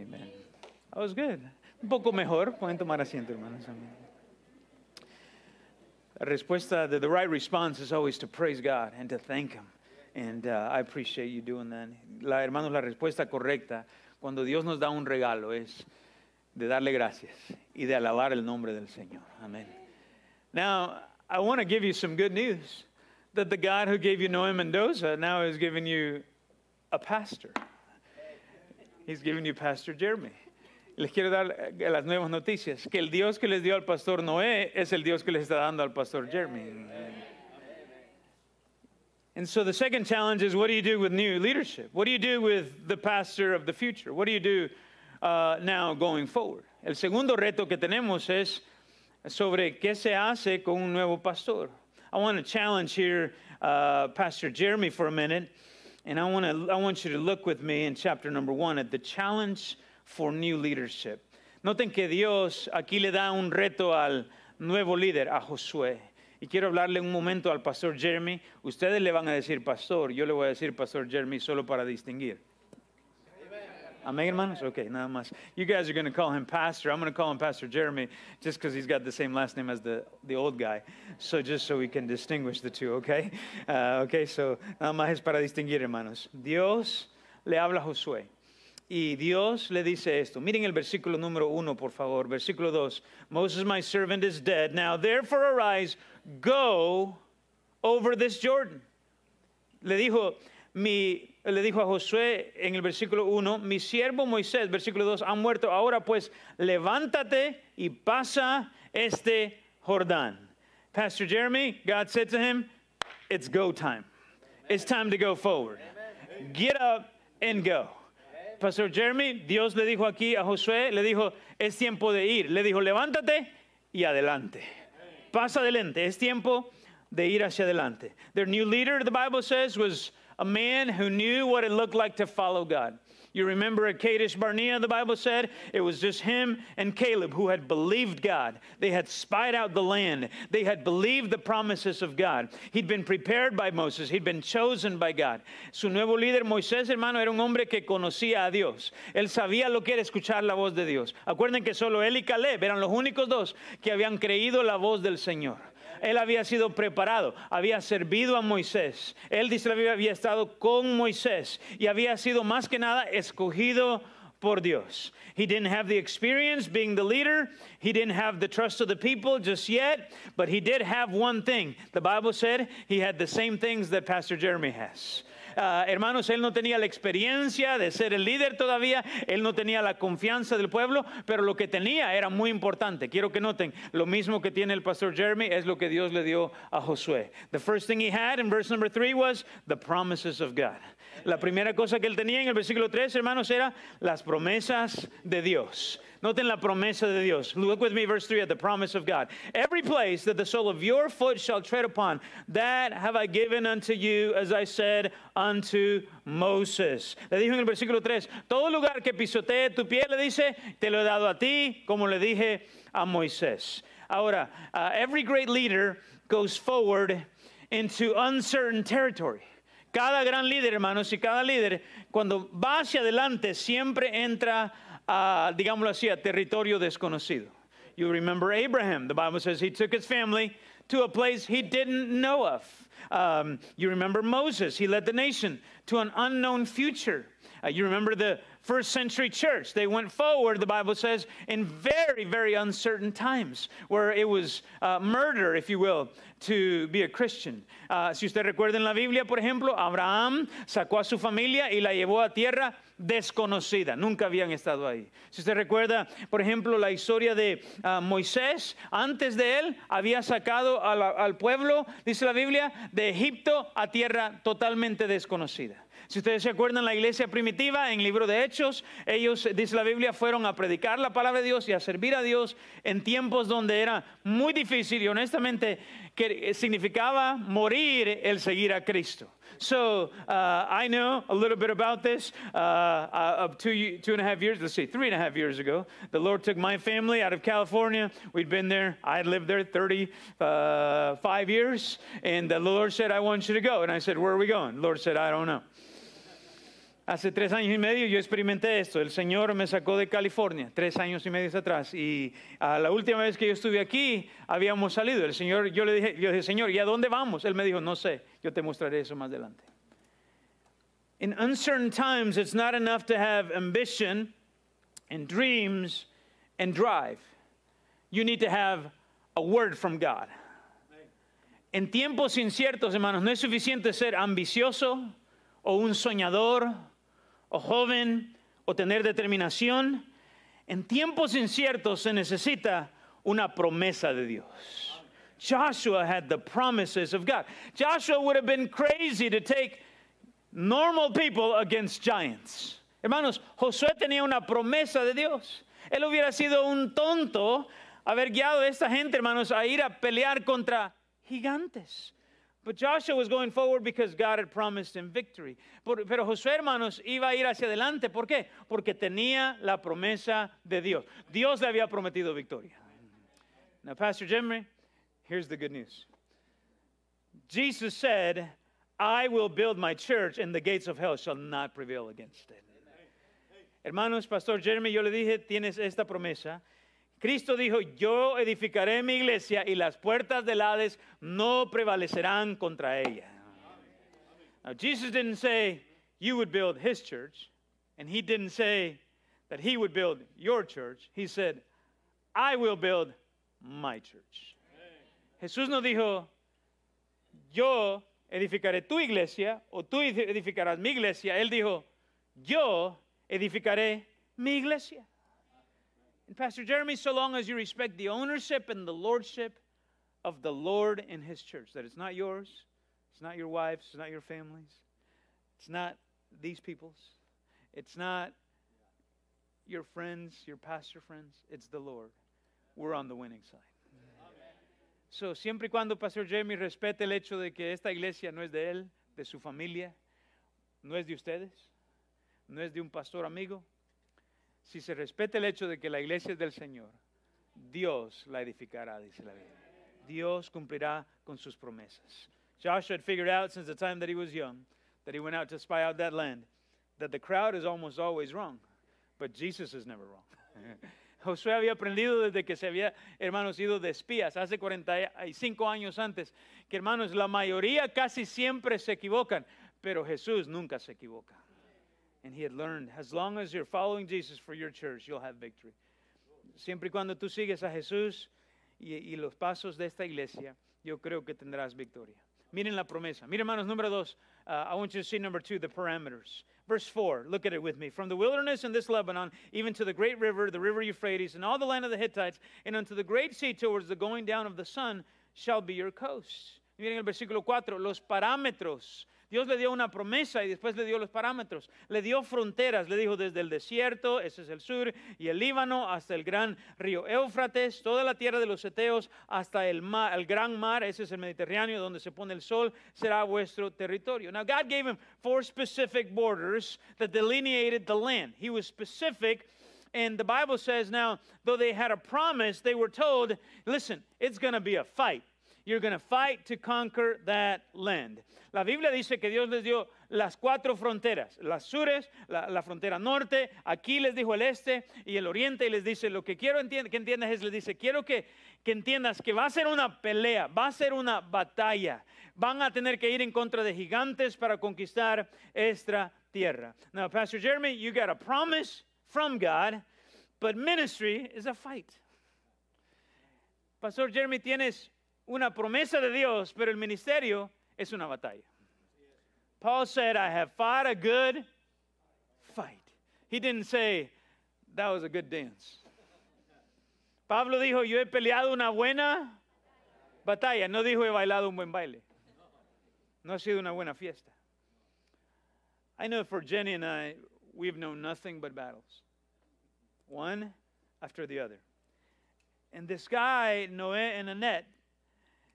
Amen. That was good. Un poco mejor. Pueden tomar asiento, hermanos. La respuesta, the, the right response is always to praise God and to thank Him. And uh, I appreciate you doing that. La, hermanos, la respuesta correcta cuando Dios nos da un regalo es de darle gracias y de alabar el nombre del Señor. Amén. Now, I want to give you some good news that the God who gave you Noé Mendoza now is giving you a pastor. He's giving you Pastor Jeremy. Les quiero dar eh, las nuevas noticias, que el Dios que les dio al pastor Noé es el Dios que les está dando al pastor Jeremy. And so the second challenge is what do you do with new leadership? What do you do with the pastor of the future? What do you do uh, now going forward? El segundo reto que tenemos es sobre qué se hace con un nuevo pastor. I want to challenge here uh, Pastor Jeremy for a minute. And I want, to, I want you to look with me in chapter number one at the challenge for new leadership. Noten que Dios aquí le da un reto al nuevo líder, a Josué. Y quiero hablarle un momento al pastor Jeremy. Ustedes le van a decir pastor, yo le voy a decir pastor Jeremy solo para distinguir. Amén, hermanos? Okay, nada más. You guys are going to call him pastor. I'm going to call him Pastor Jeremy just because he's got the same last name as the, the old guy. So just so we can distinguish the two, okay? Uh, okay, so nada más es para distinguir, hermanos. Dios le habla a Josué. Y Dios le dice esto. Miren el versículo número uno, por favor. Versículo dos. Moses, my servant, is dead. Now therefore arise, go over this Jordan. Le dijo, mi, le dijo a Josué en el versículo 1, mi siervo Moisés, versículo 2, ha muerto. Ahora pues, levántate y pasa este Jordán. Pastor Jeremy, God said to him, it's go time. It's time to go forward. Get up and go. Pastor Jeremy, Dios le dijo aquí a Josué, le dijo, es tiempo de ir. Le dijo, levántate y adelante. Pasa adelante. Es tiempo de ir hacia adelante. Their new leader, the Bible says, was a man who knew what it looked like to follow God. You remember at Kadesh Barnea, the Bible said it was just him and Caleb who had believed God. They had spied out the land. They had believed the promises of God. He'd been prepared by Moses. He'd been chosen by God. Su nuevo líder, Moisés, hermano, era un hombre que conocía a Dios. Él sabía lo que era escuchar la voz de Dios. Acuerden que solo él y Caleb eran los únicos dos que habían creído la voz del Señor. Él había sido preparado, había servido a Moisés. Él dice la Biblia había estado con Moisés y había sido más que nada escogido por Dios. He didn't have the experience being the leader. He didn't have the trust of the people just yet, but he did have one thing. The Bible said he had the same things that Pastor Jeremy has. Uh, hermanos, él no tenía la experiencia de ser el líder todavía, él no tenía la confianza del pueblo, pero lo que tenía era muy importante. Quiero que noten, lo mismo que tiene el pastor Jeremy es lo que Dios le dio a Josué. The first thing he had in verse number three was the promises of God. La primera cosa que él tenía en el versículo 3, hermanos, era las promesas de Dios. Noten la promesa de Dios. Look with me, verse 3 at the promise of God. Every place that the sole of your foot shall tread upon, that have I given unto you, as I said unto Moses. Le dijo en el versículo 3, todo lugar que pisotee tu pie, le dice, te lo he dado a ti, como le dije a Moisés. Ahora, uh, every great leader goes forward into uncertain territory. Cada gran líder, hermanos, y cada líder, cuando va hacia adelante, siempre entra a, digámoslo así, a territorio desconocido. You remember Abraham. The Bible says he took his family to a place he didn't know of. Um, you remember Moses. He led the nation to an unknown future. Uh, you remember the first century church. They went forward, the Bible says, in very, very uncertain times, where it was uh, murder, if you will, to be a Christian. Uh, si usted recuerda en la Biblia, por ejemplo, Abraham sacó a su familia y la llevó a tierra desconocida. Nunca habían estado ahí. Si usted recuerda, por ejemplo, la historia de uh, Moisés, antes de él había sacado al pueblo, dice la Biblia, de Egipto a tierra totalmente desconocida. Si ustedes se acuerdan, la iglesia primitiva, en el libro de Hechos, ellos, dice la Biblia, fueron a predicar la palabra de Dios y a servir a Dios en tiempos donde era muy difícil y honestamente que significaba morir el seguir a Cristo. So uh, I know a little bit about this. Uh, uh, two, two and a half years, let's see, three and a half years ago, the Lord took my family out of California. We'd been there, I had lived there 35 years, and the Lord said, I want you to go. And I said, Where are we going? The Lord said, I don't know. Hace tres años y medio yo experimenté esto. El Señor me sacó de California, tres años y medio atrás. Y a la última vez que yo estuve aquí, habíamos salido. El Señor, yo le dije, yo dije, Señor, ¿y a dónde vamos? Él me dijo, no sé, yo te mostraré eso más adelante. In uncertain times, it's not enough to have ambition and dreams and drive. You need to have a word from God. En tiempos inciertos, hermanos, no es suficiente ser ambicioso o un soñador o joven o tener determinación. En tiempos inciertos se necesita una promesa de Dios. Joshua had the promises of God. Joshua would have been crazy to take normal people against giants. Hermanos, Josué tenía una promesa de Dios. Él hubiera sido un tonto haber guiado a esta gente, hermanos, a ir a pelear contra gigantes. But Joshua was going forward because God had promised him victory. Pero Josué, hermanos, iba a ir hacia adelante. ¿Por qué? Porque tenía la promesa de Dios. Dios le había prometido victoria. Now, Pastor Jimmy, here's the good news. Jesus said, I will build my church and the gates of hell shall not prevail against it. Hermanos, Pastor Jeremy, yo le dije, tienes esta promesa Cristo dijo, yo edificaré mi iglesia y las puertas del Hades no prevalecerán contra ella. Now, Jesus didn't say you would build his church, and he didn't say that he would build your church. He said, I will build my church. Jesús no dijo, yo edificaré tu iglesia o tú edificarás mi iglesia. Él dijo, yo edificaré mi iglesia. And Pastor Jeremy, so long as you respect the ownership and the lordship of the Lord in His church, that it's not yours, it's not your wife's, it's not your family's, it's not these people's, it's not your friends, your pastor friends, it's the Lord. We're on the winning side. So, siempre y cuando Pastor Jeremy respete el hecho de que esta iglesia no es de él, de su familia, no es de ustedes, no es de un pastor amigo, si se respeta el hecho de que la iglesia es del Señor, Dios la edificará, dice la Biblia. Dios cumplirá con sus promesas. Joshua had figured out since the time that he was young, that he went out to spy out that land, that the crowd is almost always wrong, but Jesus is never wrong. *laughs* Josué había aprendido desde que se había, hermanos, ido de espías hace 45 años antes, que hermanos, la mayoría casi siempre se equivocan, pero Jesús nunca se equivoca. And he had learned, as long as you're following Jesus for your church, you'll have victory. Siempre y cuando tú sigues a Jesús y, y los pasos de esta iglesia, yo creo que tendrás victoria. Miren la promesa. Miren, hermanos, número dos. Uh, I want you to see number two, the parameters. Verse four, look at it with me. From the wilderness and this Lebanon, even to the great river, the river Euphrates, and all the land of the Hittites, and unto the great sea towards the going down of the sun, shall be your coast. Miren el versículo 4, los parámetros Dios le dio una promesa y después le dio los parámetros. Le dio fronteras, le dijo desde el desierto, ese es el sur, y el Líbano hasta el gran río Éufrates, toda la tierra de los Eteos hasta el, mar, el gran mar, ese es el Mediterráneo, donde se pone el sol, será vuestro territorio. Now God gave him four specific borders that delineated the land. He was specific and the Bible says now, though they had a promise, they were told, listen, it's going to be a fight. You're going to fight to conquer that land. La Biblia dice que Dios les dio las cuatro fronteras, las sures, la, frontera norte, aquí les dijo el este y el oriente y les dice, lo que quiero que entiendas es, les dice, quiero que, que entiendas que va a ser una pelea, va a ser una batalla, van a tener que ir en contra de gigantes para conquistar esta tierra. Now, Pastor Jeremy, you got a promise from God, but ministry is a fight. Pastor Jeremy, tienes una promesa de Dios, pero el ministerio es una batalla. Paul said, I have fought a good fight. He didn't say, that was a good dance. Pablo dijo, yo he peleado una buena batalla. No dijo, he bailado un buen baile. No ha sido una buena fiesta. I know for Jenny and I, we've known nothing but battles, one after the other. And this guy, Noé and Annette,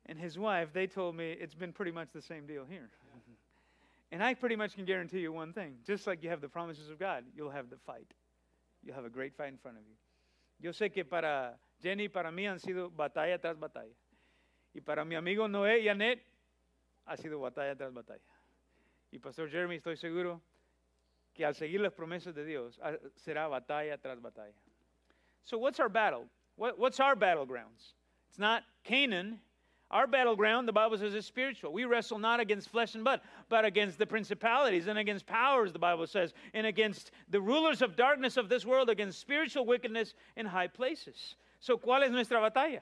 and his wife, they told me it's been pretty much the same deal here. and I pretty much can guarantee you one thing just like you have the promises of God, you'll have the fight. You'll have a great fight in front of you. Yo sé que para Jenny y para mí han sido batalla tras batalla. Y para mi amigo Noé y Annette ha sido batalla tras batalla. Y Pastor Jeremy, estoy seguro que al seguir las promesas de Dios ah, será batalla tras batalla. So, what's our battle? What, what's our battlegrounds? It's not Canaan. Our battleground, the Bible says, is spiritual. We wrestle not against flesh and blood, but against the principalities and against powers, the Bible says, and against the rulers of darkness of this world, against spiritual wickedness in high places. So, ¿Cuál es nuestra batalla?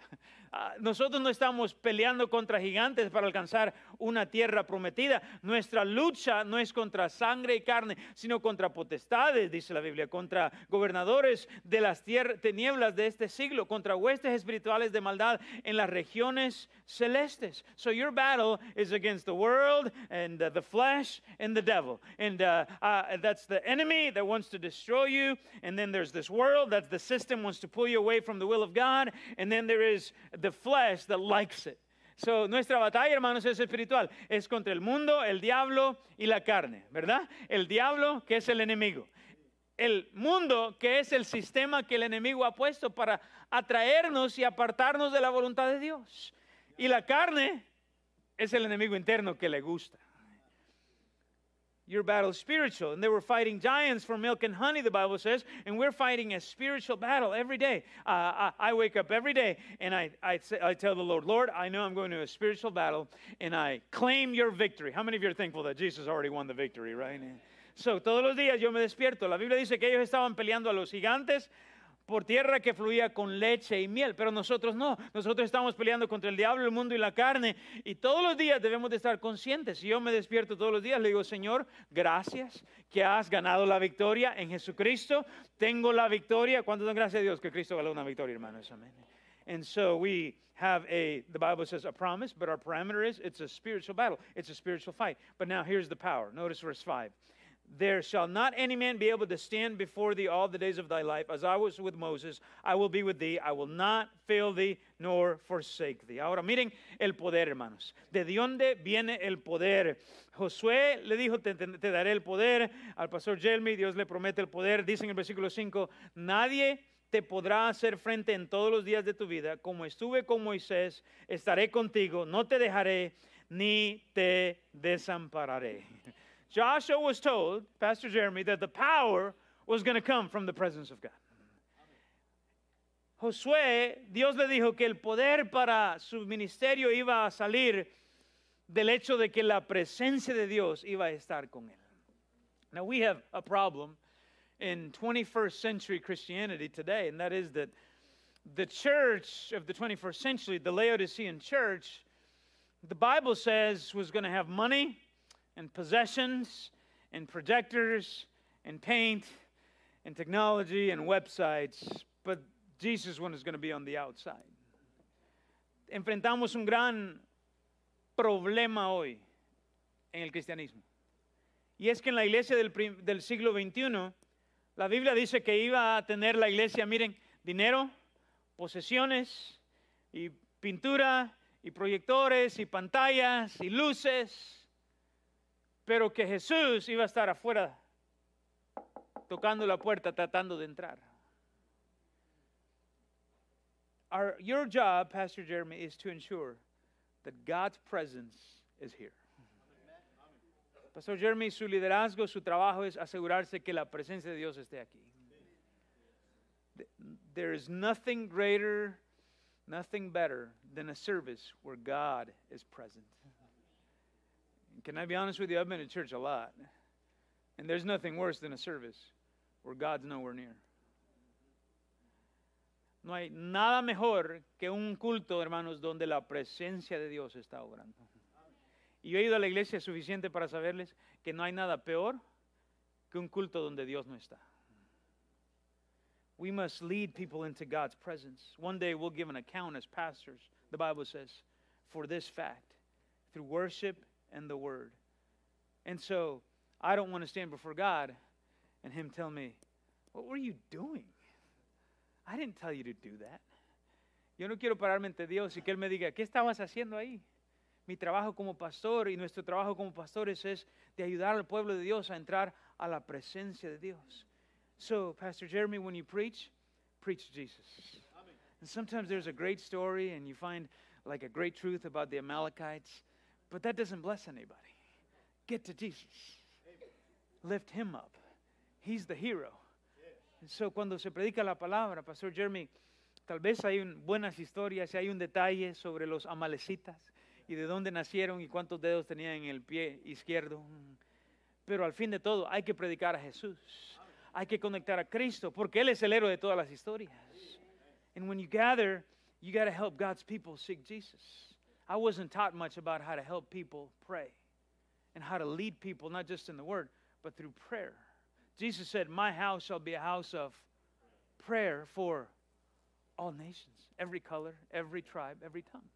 Uh, nosotros no estamos peleando contra gigantes para alcanzar una tierra prometida. Nuestra lucha no es contra sangre y carne, sino contra potestades, dice la Biblia, contra gobernadores de las tinieblas de este siglo, contra huestes espirituales de maldad en las regiones celestes. So, your battle is against the world and the flesh and the devil. And uh, uh, that's the enemy that wants to destroy you. And then there's this world, that's the system wants to pull you away from the will of God. And then there is the flesh that likes it. So, nuestra batalla, hermanos, es espiritual. Es contra el mundo, el diablo y la carne, ¿verdad? El diablo, que es el enemigo. El mundo, que es el sistema que el enemigo ha puesto para atraernos y apartarnos de la voluntad de Dios. Y la carne es el enemigo interno que le gusta. Your battle is spiritual. And they were fighting giants for milk and honey, the Bible says. And we're fighting a spiritual battle every day. Uh, I, I, wake up every day and I, I, say, I tell the Lord, Lord, I know I'm going to a spiritual battle and I claim your victory. How many of you are thankful that Jesus already won the victory, right? So, todos los días yo me despierto. La Biblia dice que ellos estaban peleando a los gigantes por tierra que fluía con leche y miel, pero nosotros no, nosotros estamos peleando contra el diablo, el mundo y la carne, y todos los días debemos de estar conscientes. Si yo me despierto todos los días, le digo, Señor, gracias que has ganado la victoria en Jesucristo, tengo la victoria, ¿cuánto dan gracias a Dios que Cristo ganó una victoria, hermanos? Amén. And so we have a, the Bible says a promise, but our parameter is it's a spiritual battle. It's a spiritual fight. But now here's the power. Notice verse 5. There shall not any man be able to stand before thee all the days of thy life. As I was with Moses, I will be with thee. I will not fail thee nor forsake thee. Ahora miren el poder, hermanos. ¿De dónde viene el poder? Josué le dijo, te, daré el poder. Al pastor Jelmy, Dios le promete el poder. Dice en el versículo 5, nadie te podrá hacer frente en todos los días de tu vida. Como estuve con Moisés, estaré contigo, no te dejaré ni te desampararé. Joshua was told, Pastor Jeremy, that the power was going to come from the presence of God. Josué, Dios le dijo que el poder para su ministerio iba a salir del hecho de que la presencia de Dios iba a estar con él. Now we have a problem in 21st century Christianity today, and that is that the church of the 21st century, the Laodicean church, the Bible says was going to have money, and possessions and projectors and paint and technology and websites, but Jesus one is going to be on the outside. Enfrentamos un gran problema hoy en el cristianismo. Y es que en la iglesia del, del siglo XXI, la Biblia dice que iba a tener la iglesia, miren, dinero, posesiones y pintura y proyectores y pantallas y luces, pero que Jesús iba a estar afuera tocando la puerta tratando de entrar. Our, your job, Pastor Jeremy, is to ensure that God's presence is here. Pastor Jeremy, su liderazgo, su trabajo es asegurarse que la presencia de Dios esté aquí. Th- There is nothing greater, nothing better than a service where God is present. Can I be honest with you? I've been to church a lot. And there's nothing worse than a service where God's nowhere near. No hay nada mejor que un culto, hermanos, donde la presencia de Dios está obrando. Y yo he ido a la iglesia suficiente para saberles que no hay nada peor que un culto donde Dios no está. We must lead people into God's presence. One day we'll give an account as pastors, the Bible says, for this fact, through worship and the word. And so I don't want to stand before God and Him tell me, What were you doing? I didn't tell you to do that. Yo no quiero pararme ante Dios y que Él me diga, ¿qué estabas haciendo ahí? Mi trabajo como pastor y nuestro trabajo como pastores es de ayudar al pueblo de Dios a entrar a la presencia de Dios. So, Pastor Jeremy, when you preach, preach Jesus. And sometimes there's a great story and you find like a great truth about the Amalekites, but that doesn't bless anybody. Get to Jesus. Lift him up. He's the hero. And so cuando se predica la palabra, Pastor Jeremy, tal vez hay un- buenas historias y hay un detalle sobre los amalecitas y de dónde nacieron y cuántos dedos tenían en el pie izquierdo. Pero al fin de todo hay que predicar a Jesús. Hay que conectar a Cristo porque Él es el héroe de todas las historias. And when you gather, you got to help God's people seek Jesus. I wasn't taught much about how to help people pray and how to lead people, not just in the word, but through prayer. Jesus said, My house shall be a house of prayer for all nations, every color, every tribe, every tongue.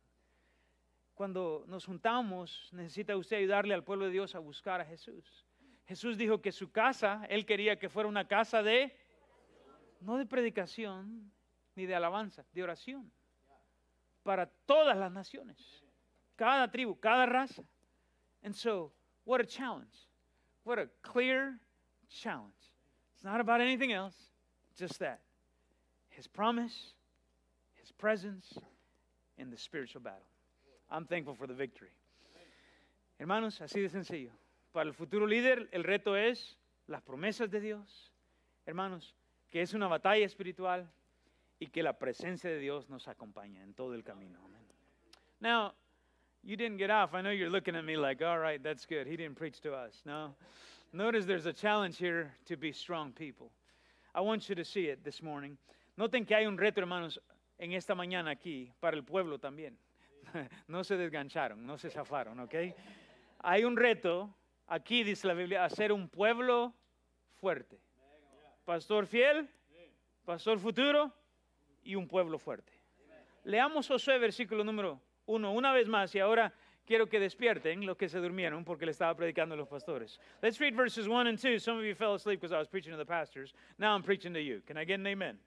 Cuando nos juntamos, necesita usted ayudarle al pueblo de Dios a buscar a Jesús. Jesús dijo que su casa, él quería que fuera una casa de, no de predicación ni de alabanza, de oración, para todas las naciones, cada tribu, cada raza. And so, what a challenge. What a clear challenge. It's not about anything else, just that. His promise, His presence, in the spiritual battle. I'm thankful for the victory. Hermanos, así de sencillo. Para el futuro líder, el reto es las promesas de Dios. Hermanos, que es una batalla espiritual y que la presencia de Dios nos acompaña en todo el camino. Amén. Now, you didn't get off. I know you're looking at me like, all right, that's good. He didn't preach to us. No. Notice there's a challenge here to be strong people. I want you to see it this morning. Noten que hay un reto, hermanos, en esta mañana aquí, para el pueblo también. *laughs* no se desgancharon, no se zafaron, ¿ok? Hay un reto, aquí dice la Biblia, a ser un pueblo fuerte. Pastor fiel, pastor futuro y un pueblo fuerte. Leamos Josué, versículo número uno, una vez más, y ahora quiero que despierten los que se durmieron porque le estaba predicando a los pastores. Let's read verses 1 and 2. Some of you fell asleep because I was preaching to the pastors. Now I'm preaching to you. Can I get an amen?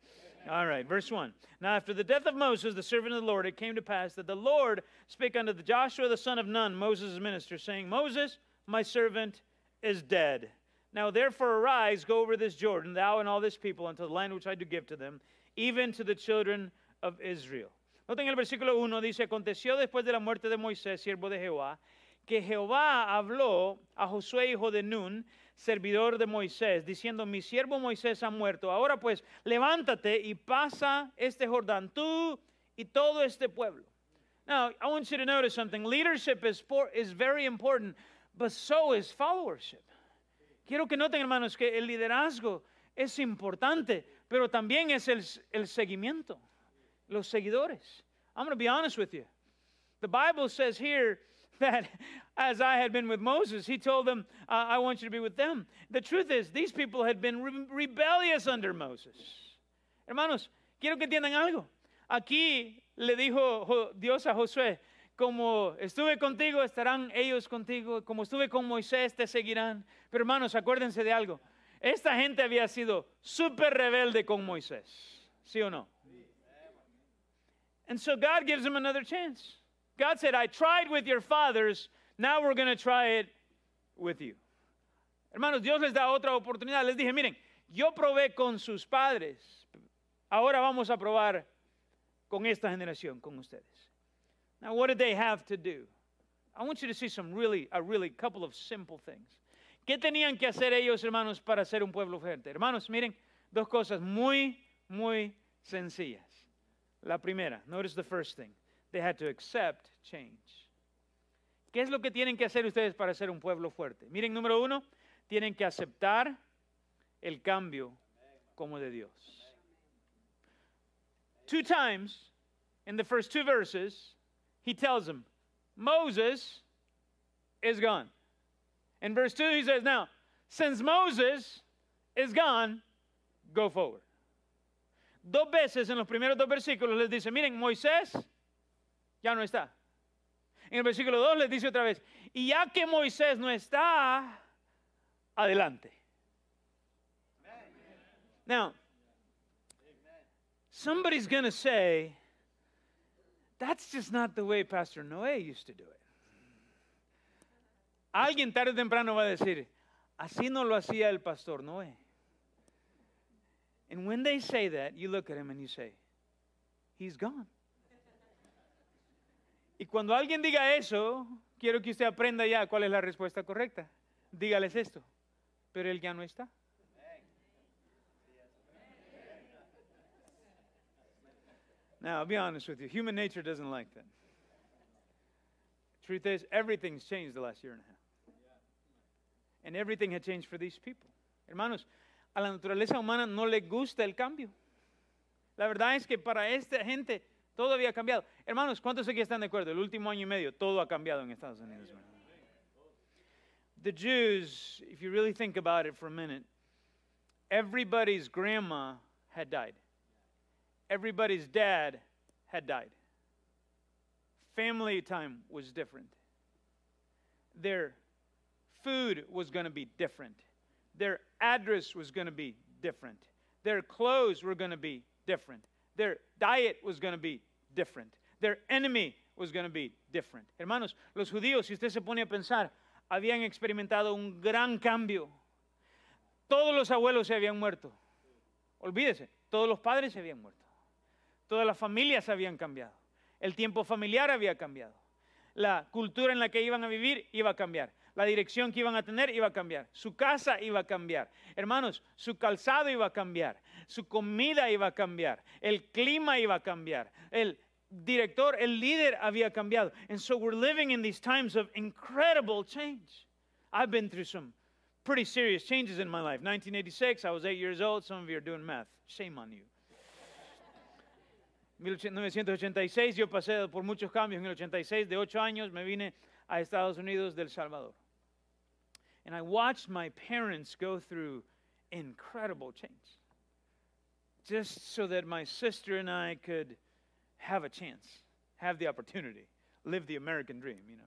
All right, verse 1. Now, after the death of Moses, the servant of the Lord, it came to pass that the Lord spake unto the Joshua the son of Nun, Moses' minister, saying, Moses, my servant, is dead. Now, therefore, arise, go over this Jordan, thou and all this people, unto the land which I do give to them, even to the children of Israel. Noten el versículo 1, dice, aconteció después de la muerte de Moisés, siervo de Jehová, que Jehová habló a Josué, hijo de Nun, servidor de Moisés, diciendo, mi siervo Moisés ha muerto. Ahora pues, levántate y pasa este Jordán, tú y todo este pueblo. Now, I want you to notice something. Leadership is, is very important, but so is followership. Quiero que noten, hermanos, que el liderazgo es importante, pero también es el, seguimiento, los seguidores. I'm going to be honest with you. The Bible says here that *laughs* as I had been with Moses, he told them, I want you to be with them. The truth is, these people had been re- rebellious under Moses. Hermanos, quiero que entiendan algo. Aquí le dijo Jo- Dios a Josué como estuve contigo, estarán ellos contigo, como estuve con Moisés, te seguirán. Pero hermanos, acuérdense de algo. Esta gente había sido súper rebelde con Moisés, ¿sí o no? And so God gives them another chance. God said, I tried with your fathers, now we're going to try it with you. Hermanos, Dios les da otra oportunidad. Les dije, miren, yo probé con sus padres, ahora vamos a probar con esta generación, con ustedes. Now, what did they have to do? I want you to see some really, a really couple of simple things. ¿Qué tenían que hacer ellos, hermanos, para ser un pueblo fuerte? Hermanos, miren, dos cosas muy, muy sencillas. La primera, notice the first thing. They had to accept change. ¿Qué es lo que tienen que hacer ustedes para ser un pueblo fuerte? Miren, número uno, tienen que aceptar el cambio como de Dios. Two times in the first two verses, he tells them, Moses is gone. In verse 2, he says, Now, since Moses is gone, go forward. Dos veces en los primeros dos versículos les dice, miren, Moisés ya no está. En el versículo 2 les dice otra vez, y ya que Moisés no está, adelante. Now, somebody's going to say, that's just not the way Pastor Noé used to do it. Alguien tarde o temprano va a decir, así no lo hacía el pastor Noé. And when they say that, you look at him and you say, he's gone. Y cuando alguien diga eso, quiero que usted aprenda ya cuál es la respuesta correcta. Dígales esto, pero él ya no está. Now, I'll be honest with you, human nature doesn't like that. Truth is, everything's changed the last year and a half. And everything had changed for these people. Hermanos, a la naturaleza humana no le gusta el cambio. La verdad es que para esta gente todo había cambiado. Hermanos, ¿cuántos aquí están de acuerdo? El último año y medio todo ha cambiado en Estados Unidos. The Jews, if you really think about it for a minute, everybody's grandma had died. Everybody's dad had died. Family time was different. Their food was going to be different. Their address was going to be different. Their clothes were going to be different. Their diet was going to be different. Their enemy was going to be different. Hermanos, los judíos, si usted se pone a pensar, habían experimentado un gran cambio. Todos los abuelos se habían muerto. Olvídese, todos los padres se habían muerto. Todas las familias habían cambiado. El tiempo familiar había cambiado. La cultura en la que iban a vivir iba a cambiar. La dirección que iban a tener iba a cambiar. Su casa iba a cambiar. Hermanos, su calzado iba a cambiar. Su comida iba a cambiar. El clima iba a cambiar. El director, el líder había cambiado. And so we're living in these times of incredible change. I've been through some pretty serious changes in my life. 1986, I was eight years old. Some of you are doing math. Shame on you. 1986 yo pasé por muchos cambios. En el 86, de 8 años, me vine a Estados Unidos del Salvador. And I watched my parents go through incredible change just so that my sister and I could have a chance, have the opportunity, live the American dream, you know.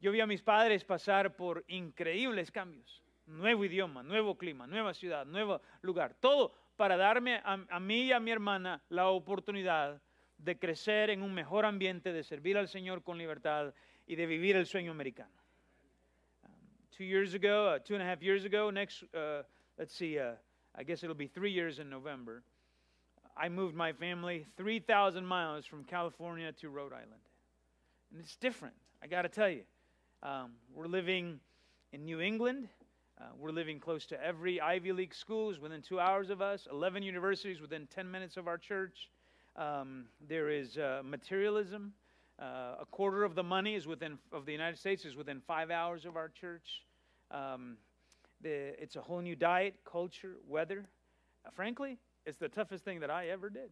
Yo vi a mis padres pasar por increíbles cambios. Nuevo idioma, nuevo clima, nueva ciudad, nuevo lugar. Todo para darme a, a, mí y a mi hermana la oportunidad de crecer en un mejor ambiente, de servir al Señor con libertad y de vivir el sueño americano. Two years ago, uh, two and a half years ago, next, uh, let's see, uh, I guess it'll be three years in November, I moved my family 3,000 miles from California to Rhode Island. And it's different, I got to tell you. Um, we're living in New England. Uh, we're living close to every Ivy League schools within two hours of us, 11 universities within 10 minutes of our church. Um, there is uh, materialism. Uh, a quarter of the money is within of the United States is within five hours of our church. Um, the, it's a whole new diet, culture, weather. Uh, frankly, it's the toughest thing that I ever did.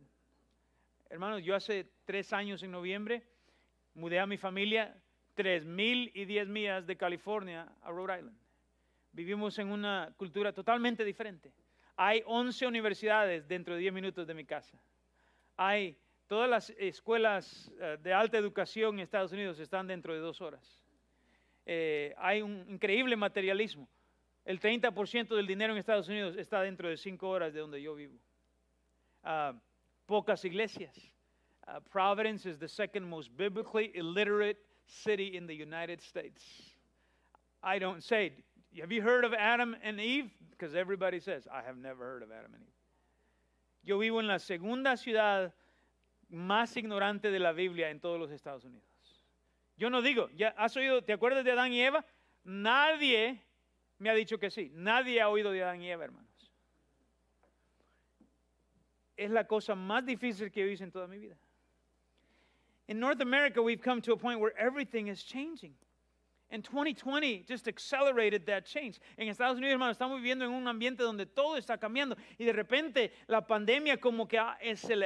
Hermanos, yo hace tres años en noviembre mudé a mi familia tres mil y diez millas de California a Rhode Island. Vivimos en una cultura totalmente diferente. Hay 11 universidades dentro de 10 minutos de mi casa. Hay Todas las escuelas eh, de alta educación en Estados Unidos están dentro de dos horas. Eh, hay un increíble materialismo. El 30% del dinero en Estados Unidos está dentro de cinco horas de donde yo vivo. Ah, pocas iglesias. Uh, Providence is the second most biblically illiterate city in the United States. I don't say, have you heard of Adam and Eve? Because everybody says, I have never heard of Adam and Eve. Yo vivo en la segunda ciudad más ignorante de la Biblia en todos los Estados Unidos. Yo no digo, ¿ya has oído, te acuerdas de Adán y Eva? Nadie me ha dicho que sí. Nadie ha oído de Adán y Eva, hermanos. Es la cosa más difícil que he visto en toda mi vida. In North America, we've come to a point where everything is changing. And 2020 just accelerated that change. En Estados Unidos, hermanos, estamos viviendo en un ambiente donde todo está cambiando y de repente la pandemia como que ha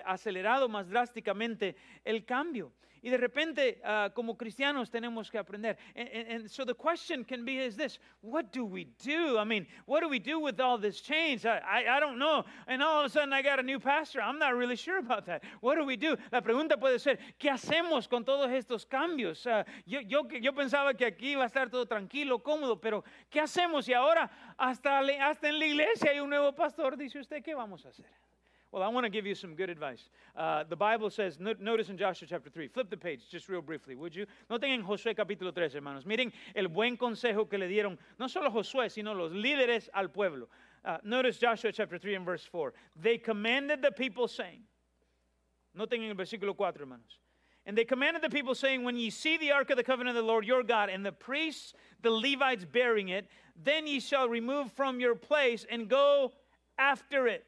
acelerado más drásticamente el cambio. Y de repente, uh, como cristianos, tenemos que aprender. And, and, and, so the question can be is this what do we do? I mean, what do we do with all this change? I, I, I, don't know. And all of a sudden, I got a new pastor. I'm not really sure about that. What do we do? La pregunta puede ser: ¿qué hacemos con todos estos cambios? Uh, yo, yo, yo pensaba que aquí iba a estar todo tranquilo, cómodo, pero ¿qué hacemos? Y ahora, hasta, hasta en la iglesia hay un nuevo pastor. Dice usted, ¿qué vamos a hacer? Well, I want to give you some good advice. Uh, the Bible says, notice in Joshua chapter 3, flip the page just real briefly, would you? Noten en Josué capítulo 3, hermanos. Miren el buen consejo que le dieron no solo Josué, sino los líderes al pueblo. Uh, notice Joshua chapter 3 and verse 4. They commanded the people saying, noten en el versículo 4, hermanos. And they commanded the people, saying, When ye see the ark of the covenant of the Lord your God, and the priests, the Levites bearing it, then ye shall remove from your place and go after it.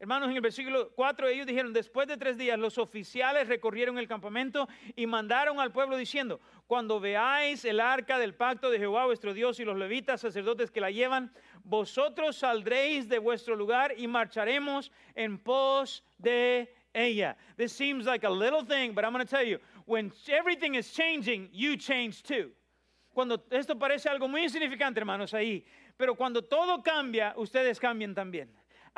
Hermanos, en el versículo 4 ellos dijeron, después de tres días los oficiales recorrieron el campamento y mandaron al pueblo diciendo, cuando veáis el arca del pacto de Jehová vuestro Dios y los levitas sacerdotes que la llevan, vosotros saldréis de vuestro lugar y marcharemos en pos de ella. This seems like a little thing, but I'm going to tell you, when everything is changing, you change too. Esto parece algo muy insignificante, hermanos, ahí, pero cuando todo cambia, ustedes cambian también.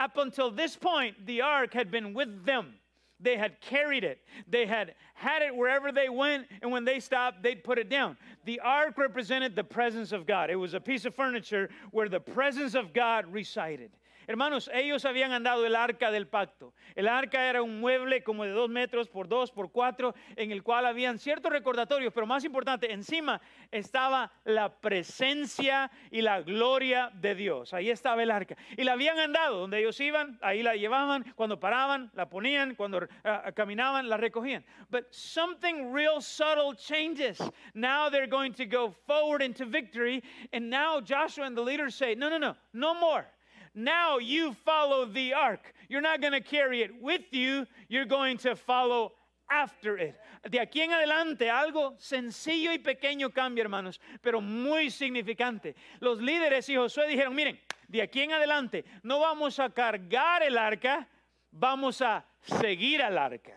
Up until this point, the ark had been with them. They had carried it. They had had it wherever they went, and when they stopped, they'd put it down. The ark represented the presence of God. It was a piece of furniture where the presence of God resided. Hermanos, ellos habían andado el arca del pacto. El arca era un mueble como de dos metros por dos por cuatro, en el cual habían ciertos recordatorios, pero más importante, encima estaba la presencia y la gloria de Dios. Ahí estaba el arca. Y la habían andado, donde ellos iban, ahí la llevaban, cuando paraban, la ponían, cuando uh, caminaban, la recogían. But something real subtle changes. Now they're going to go forward into victory, and now Joshua and the leaders say, no, no, no, no more. Now you follow the ark. You're not going to carry it with you, you're going to follow after it. De aquí en adelante, algo sencillo y pequeño cambia, hermanos, pero muy significante. Los líderes y Josué dijeron, miren, de aquí en adelante no vamos a cargar el arca, vamos a seguir al arca.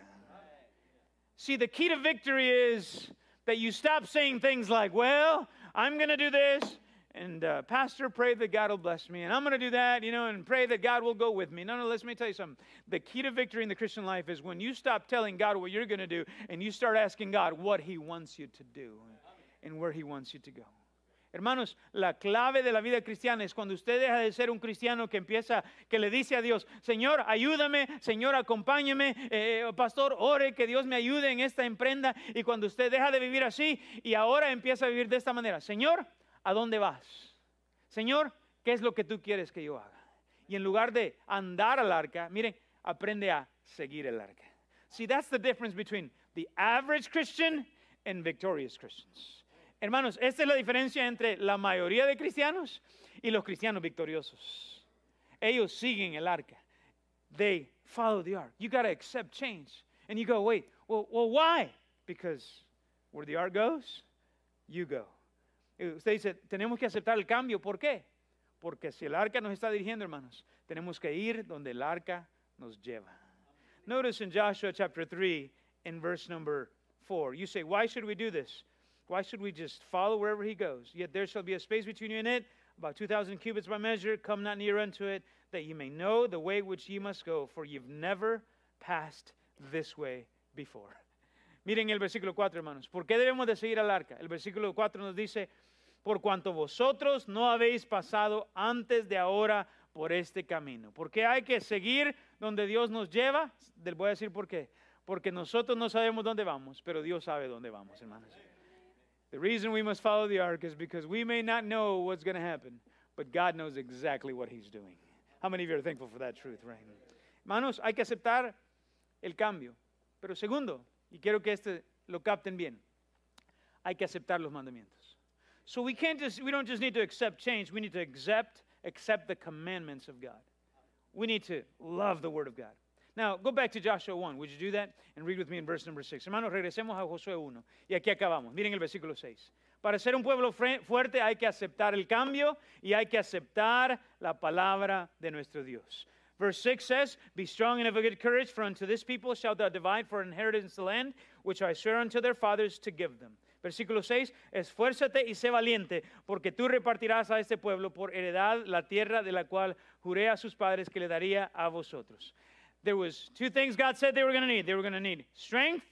See, the key to victory is that you stop saying things like, well, I'm going to do this, and uh, pastor pray that god will bless me and i'm going to do that you know and pray that god will go with me no no let me tell you something the key to victory in the christian life is when you stop telling god what you're going to do and you start asking god what he wants you to do and where he wants you to go Hermanos, la clave de la vida cristiana es cuando usted deja de ser un cristiano que empieza, que le dice a Dios, Señor, ayúdame, Señor, acompáñeme, eh, pastor, ore, que Dios me ayude en esta emprenda. Y cuando usted deja de vivir así y ahora empieza a vivir de esta manera, Señor, ¿a dónde vas? Señor, ¿qué es lo que tú quieres que yo haga? Y en lugar de andar al arca, miren, aprende a seguir el arca. See, that's the difference between the average Christian and victorious Christians. Hermanos, esta es la diferencia entre la mayoría de cristianos y los cristianos victoriosos. Ellos siguen el arca. They follow the ark. You got to accept change. And you go, wait, well, well, why? Because where the ark goes, you go. Usted dice, tenemos que aceptar el cambio. ¿Por qué? Porque si el arca nos está dirigiendo, hermanos, tenemos que ir donde el arca nos lleva. Notice in Joshua chapter 3, in verse number 4, you say, Why should we do this? Why should we just follow wherever he goes? Yet there shall be a space between you and it, about 2,000 cubits by measure. Come not near unto it, that ye may know the way which ye must go, for you've never passed this way before. Miren el versículo 4, hermanos. ¿Por qué debemos de seguir al arca? El versículo 4 nos dice, por cuanto vosotros no habéis pasado antes de ahora por este camino. ¿Por qué hay que seguir donde Dios nos lleva? Les voy a decir por qué. Porque nosotros no sabemos dónde vamos, pero Dios sabe dónde vamos, hermanos. The reason we must follow the ark is because we may not know what's going to happen, but God knows exactly what He's doing. How many of you are thankful for that truth, right? Hermanos, hay que aceptar el cambio. Pero segundo, y quiero que este lo capten bien, hay que aceptar los mandamientos. So we can't just, we don't just need to accept change, we need to accept, accept the commandments of God. We need to love the Word of God. Now, go back to Joshua 1. Would you do that? And read with me in verse number 6. Hermanos, regresemos a Josué 1. Y aquí acabamos. Miren el versículo 6. Para ser un pueblo fuerte hay que aceptar el cambio y hay que aceptar la palabra de nuestro Dios. Verse 6 says, Be strong and of a good courage, for unto this people shalt thou divide for inheritance the land, which I swear unto their fathers to give them. Versículo 6, esfuérzate y sé valiente, porque tú repartirás a este pueblo por heredad la tierra de la cual juré a sus padres que le daría a vosotros. There was two things God said they were going to need. They were going to need strength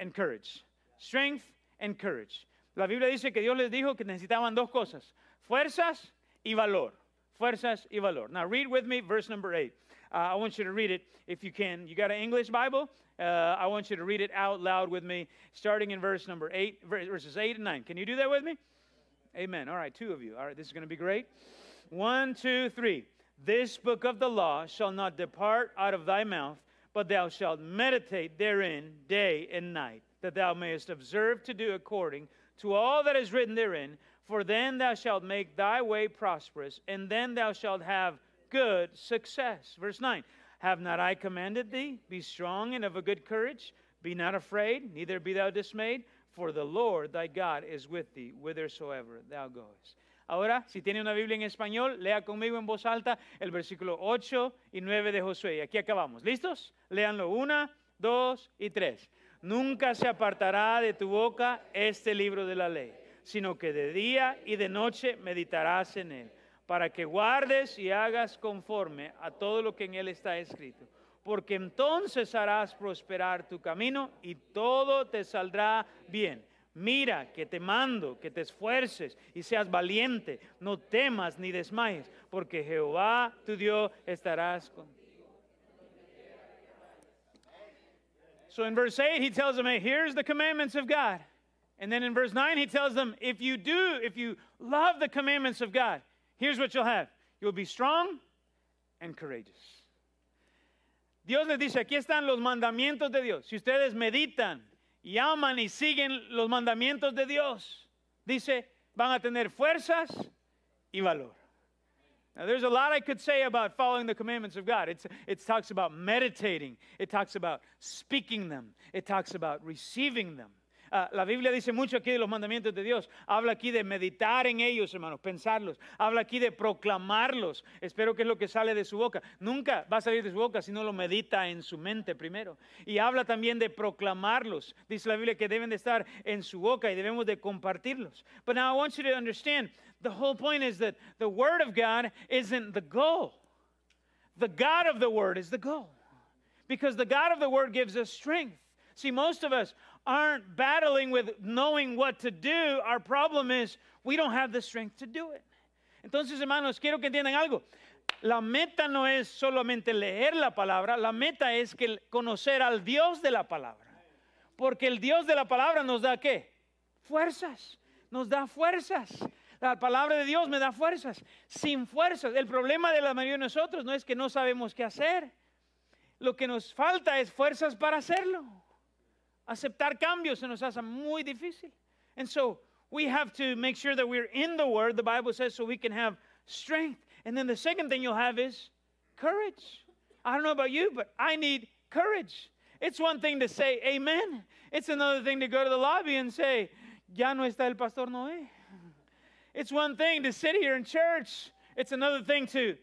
and courage. Strength and courage. La Biblia dice que Dios les dijo que necesitaban dos cosas, fuerzas y valor. Fuerzas y valor. Now read with me verse number 8. Uh, I want you to read it if you can. You got an English Bible? Uh, I want you to read it out loud with me, starting in verse number 8, verses 8 and 9. Can you do that with me? Amen. All right, two of you. All right, this is going to be great. One, two, three. This book of the law shall not depart out of thy mouth, but thou shalt meditate therein day and night, that thou mayest observe to do according to all that is written therein. For then thou shalt make thy way prosperous, and then thou shalt have good success. Verse 9 Have not I commanded thee? Be strong and of a good courage. Be not afraid, neither be thou dismayed, for the Lord thy God is with thee whithersoever thou goest. Ahora, si tiene una Biblia en español, lea conmigo en voz alta el versículo 8 y 9 de Josué. Y aquí acabamos. ¿Listos? Léanlo una, dos y tres. Nunca se apartará de tu boca este libro de la ley, sino que de día y de noche meditarás en él, para que guardes y hagas conforme a todo lo que en él está escrito. Porque entonces harás prosperar tu camino y todo te saldrá bien. Mira que te mando, que te esfuerces y seas valiente, no temas ni desmayes, porque Jehová tu Dios estarás contigo. So in verse 8, he tells them, hey, here's the commandments of God. And then in verse 9, he tells them, if you do, if you love the commandments of God, here's what you'll have. You'll be strong and courageous. Dios les dice, aquí están los mandamientos de Dios. Si ustedes meditan y aman y siguen los mandamientos de Dios, dice, van a tener fuerzas y valor. Now, there's a lot I could say about following the commandments of God. It's, it talks about meditating, it talks about speaking them, it talks about receiving them. Uh, la Biblia dice mucho aquí de los mandamientos de Dios. Habla aquí de meditar en ellos, hermanos, pensarlos. Habla aquí de proclamarlos. Espero que es lo que sale de su boca. Nunca va a salir de su boca si no lo medita en su mente primero. Y habla también de proclamarlos. Dice la Biblia que deben de estar en su boca y debemos de compartirlos. But now I want you to understand, the whole point is that the Word of God isn't the goal. The God of the Word is the goal. Because the God of the Word gives us strength. See, most of us aren't battling with knowing what to do. Our problem is we don't have the strength to do it. Entonces, hermanos, quiero que entiendan algo. La meta no es solamente leer la palabra, la meta es que conocer al Dios de la palabra. Porque el Dios de la palabra nos da qué? Fuerzas. Nos da fuerzas. La palabra de Dios me da fuerzas. Sin fuerzas. El problema de la mayoría de nosotros no es que no sabemos qué hacer. Lo que nos falta es fuerzas para hacerlo. Aceptar cambios se nos hace muy difícil. And so we have to make sure that we're in the Word, the Bible says, so we can have strength. And then the second thing you'll have is courage. I don't know about you, but I need courage. It's one thing to say amen, it's another thing to go to the lobby and say, Ya no está el Pastor Noé. It's one thing to sit here in church, it's another thing to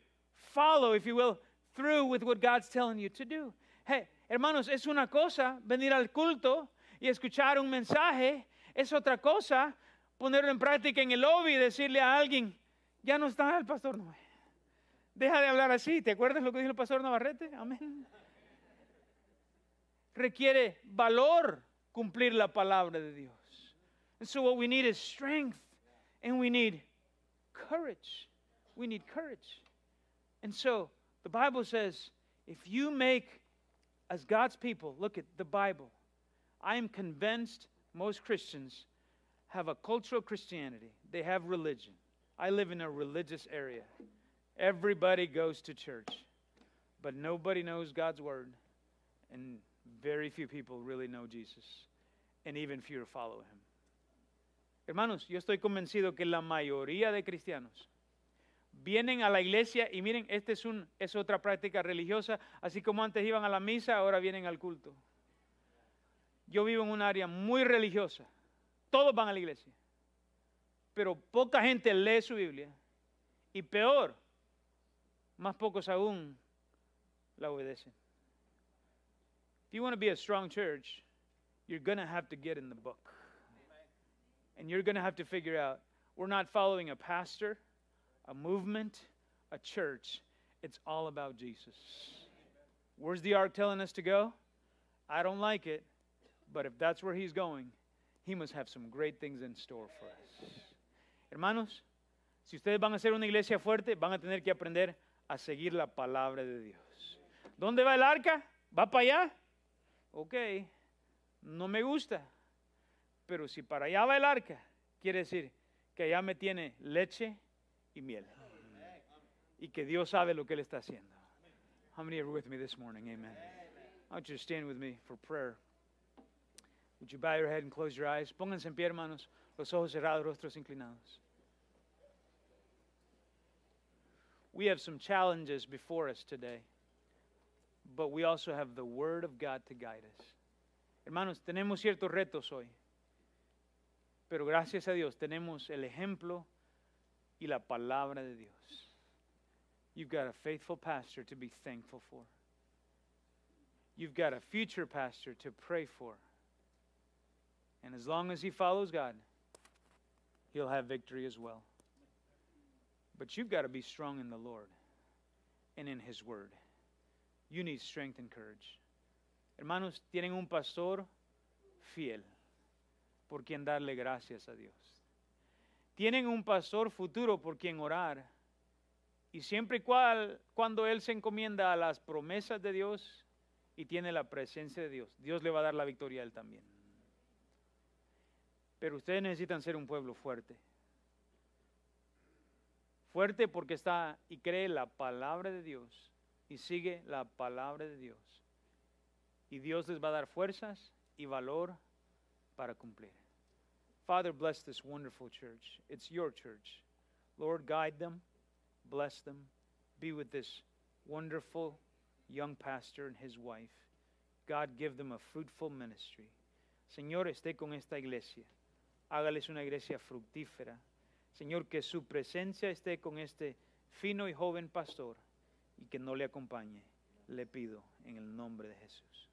follow, if you will, through with what God's telling you to do. Hey, hermanos, es una cosa venir al culto y escuchar un mensaje, es otra cosa ponerlo en práctica en el lobby y decirle a alguien, ya no está el pastor Noé. Deja de hablar así. ¿Te acuerdas lo que dijo el pastor Navarrete? Amén. requiere valor cumplir la palabra de Dios. And so what we need is strength and we need courage. We need courage. And so the Bible says if you make, as God's people, look at the Bible, I am convinced most Christians have a cultural Christianity, they have religion. I live in a religious area. Everybody goes to church, but nobody knows God's word, and very few people really know Jesus, and even fewer follow him. Hermanos, yo estoy convencido que la mayoría de cristianos vienen a la iglesia y miren, esta es, un, es otra práctica religiosa, así como antes iban a la misa, ahora vienen al culto. Yo vivo en un área muy religiosa, todos van a la iglesia, pero poca gente lee su Biblia y peor, más pocos aún la obedecen. If you want to be a strong church, you're going to have to get in the book. And you're going to have to figure out we're not following a pastor, a movement, a church. It's all about Jesus. Where's the ark telling us to go? I don't like it, but if that's where he's going, he must have some great things in store for us. Hermanos, si ustedes van a ser una iglesia fuerte, van a tener que aprender a seguir la palabra de Dios. ¿Dónde va el arca? ¿Va para allá? Ok, no me gusta. Pero si para allá va el arca, quiere decir que allá me tiene leche y miel. Y que Dios sabe lo que Él está haciendo. How many are with me this morning? Amen. I want you to stand with me for prayer. Would you bow your head and close your eyes? Pónganse en pie, hermanos, los ojos cerrados, rostros inclinados. We have some challenges before us today, but we also have the Word of God to guide us. Hermanos, tenemos ciertos retos hoy, pero gracias a Dios tenemos el ejemplo y la palabra de Dios. You've got a faithful pastor to be thankful for. You've got a future pastor to pray for. And as long as he follows God, he'll have victory as well. But you've got to be strong in the Lord and in his word. You need strength and courage. Hermanos, tienen un pastor fiel por quien darle gracias a Dios. Tienen un pastor futuro por quien orar. Y siempre y cual, cuando él se encomienda a las promesas de Dios y tiene la presencia de Dios, Dios le va a dar la victoria a él también. Pero ustedes necesitan ser un pueblo fuerte. Fuerte porque está y cree la palabra de Dios y sigue la palabra de Dios. Y Dios les va a dar fuerzas y valor para cumplir. Father, bless this wonderful church. It's your church. Lord, guide them, bless them, be with this wonderful young pastor and his wife. God, give them a fruitful ministry. Señor, esté con esta iglesia. Hágales una iglesia fructífera. Señor, que su presencia esté con este fino y joven pastor y que no le acompañe. Le pido en el nombre de Jesús.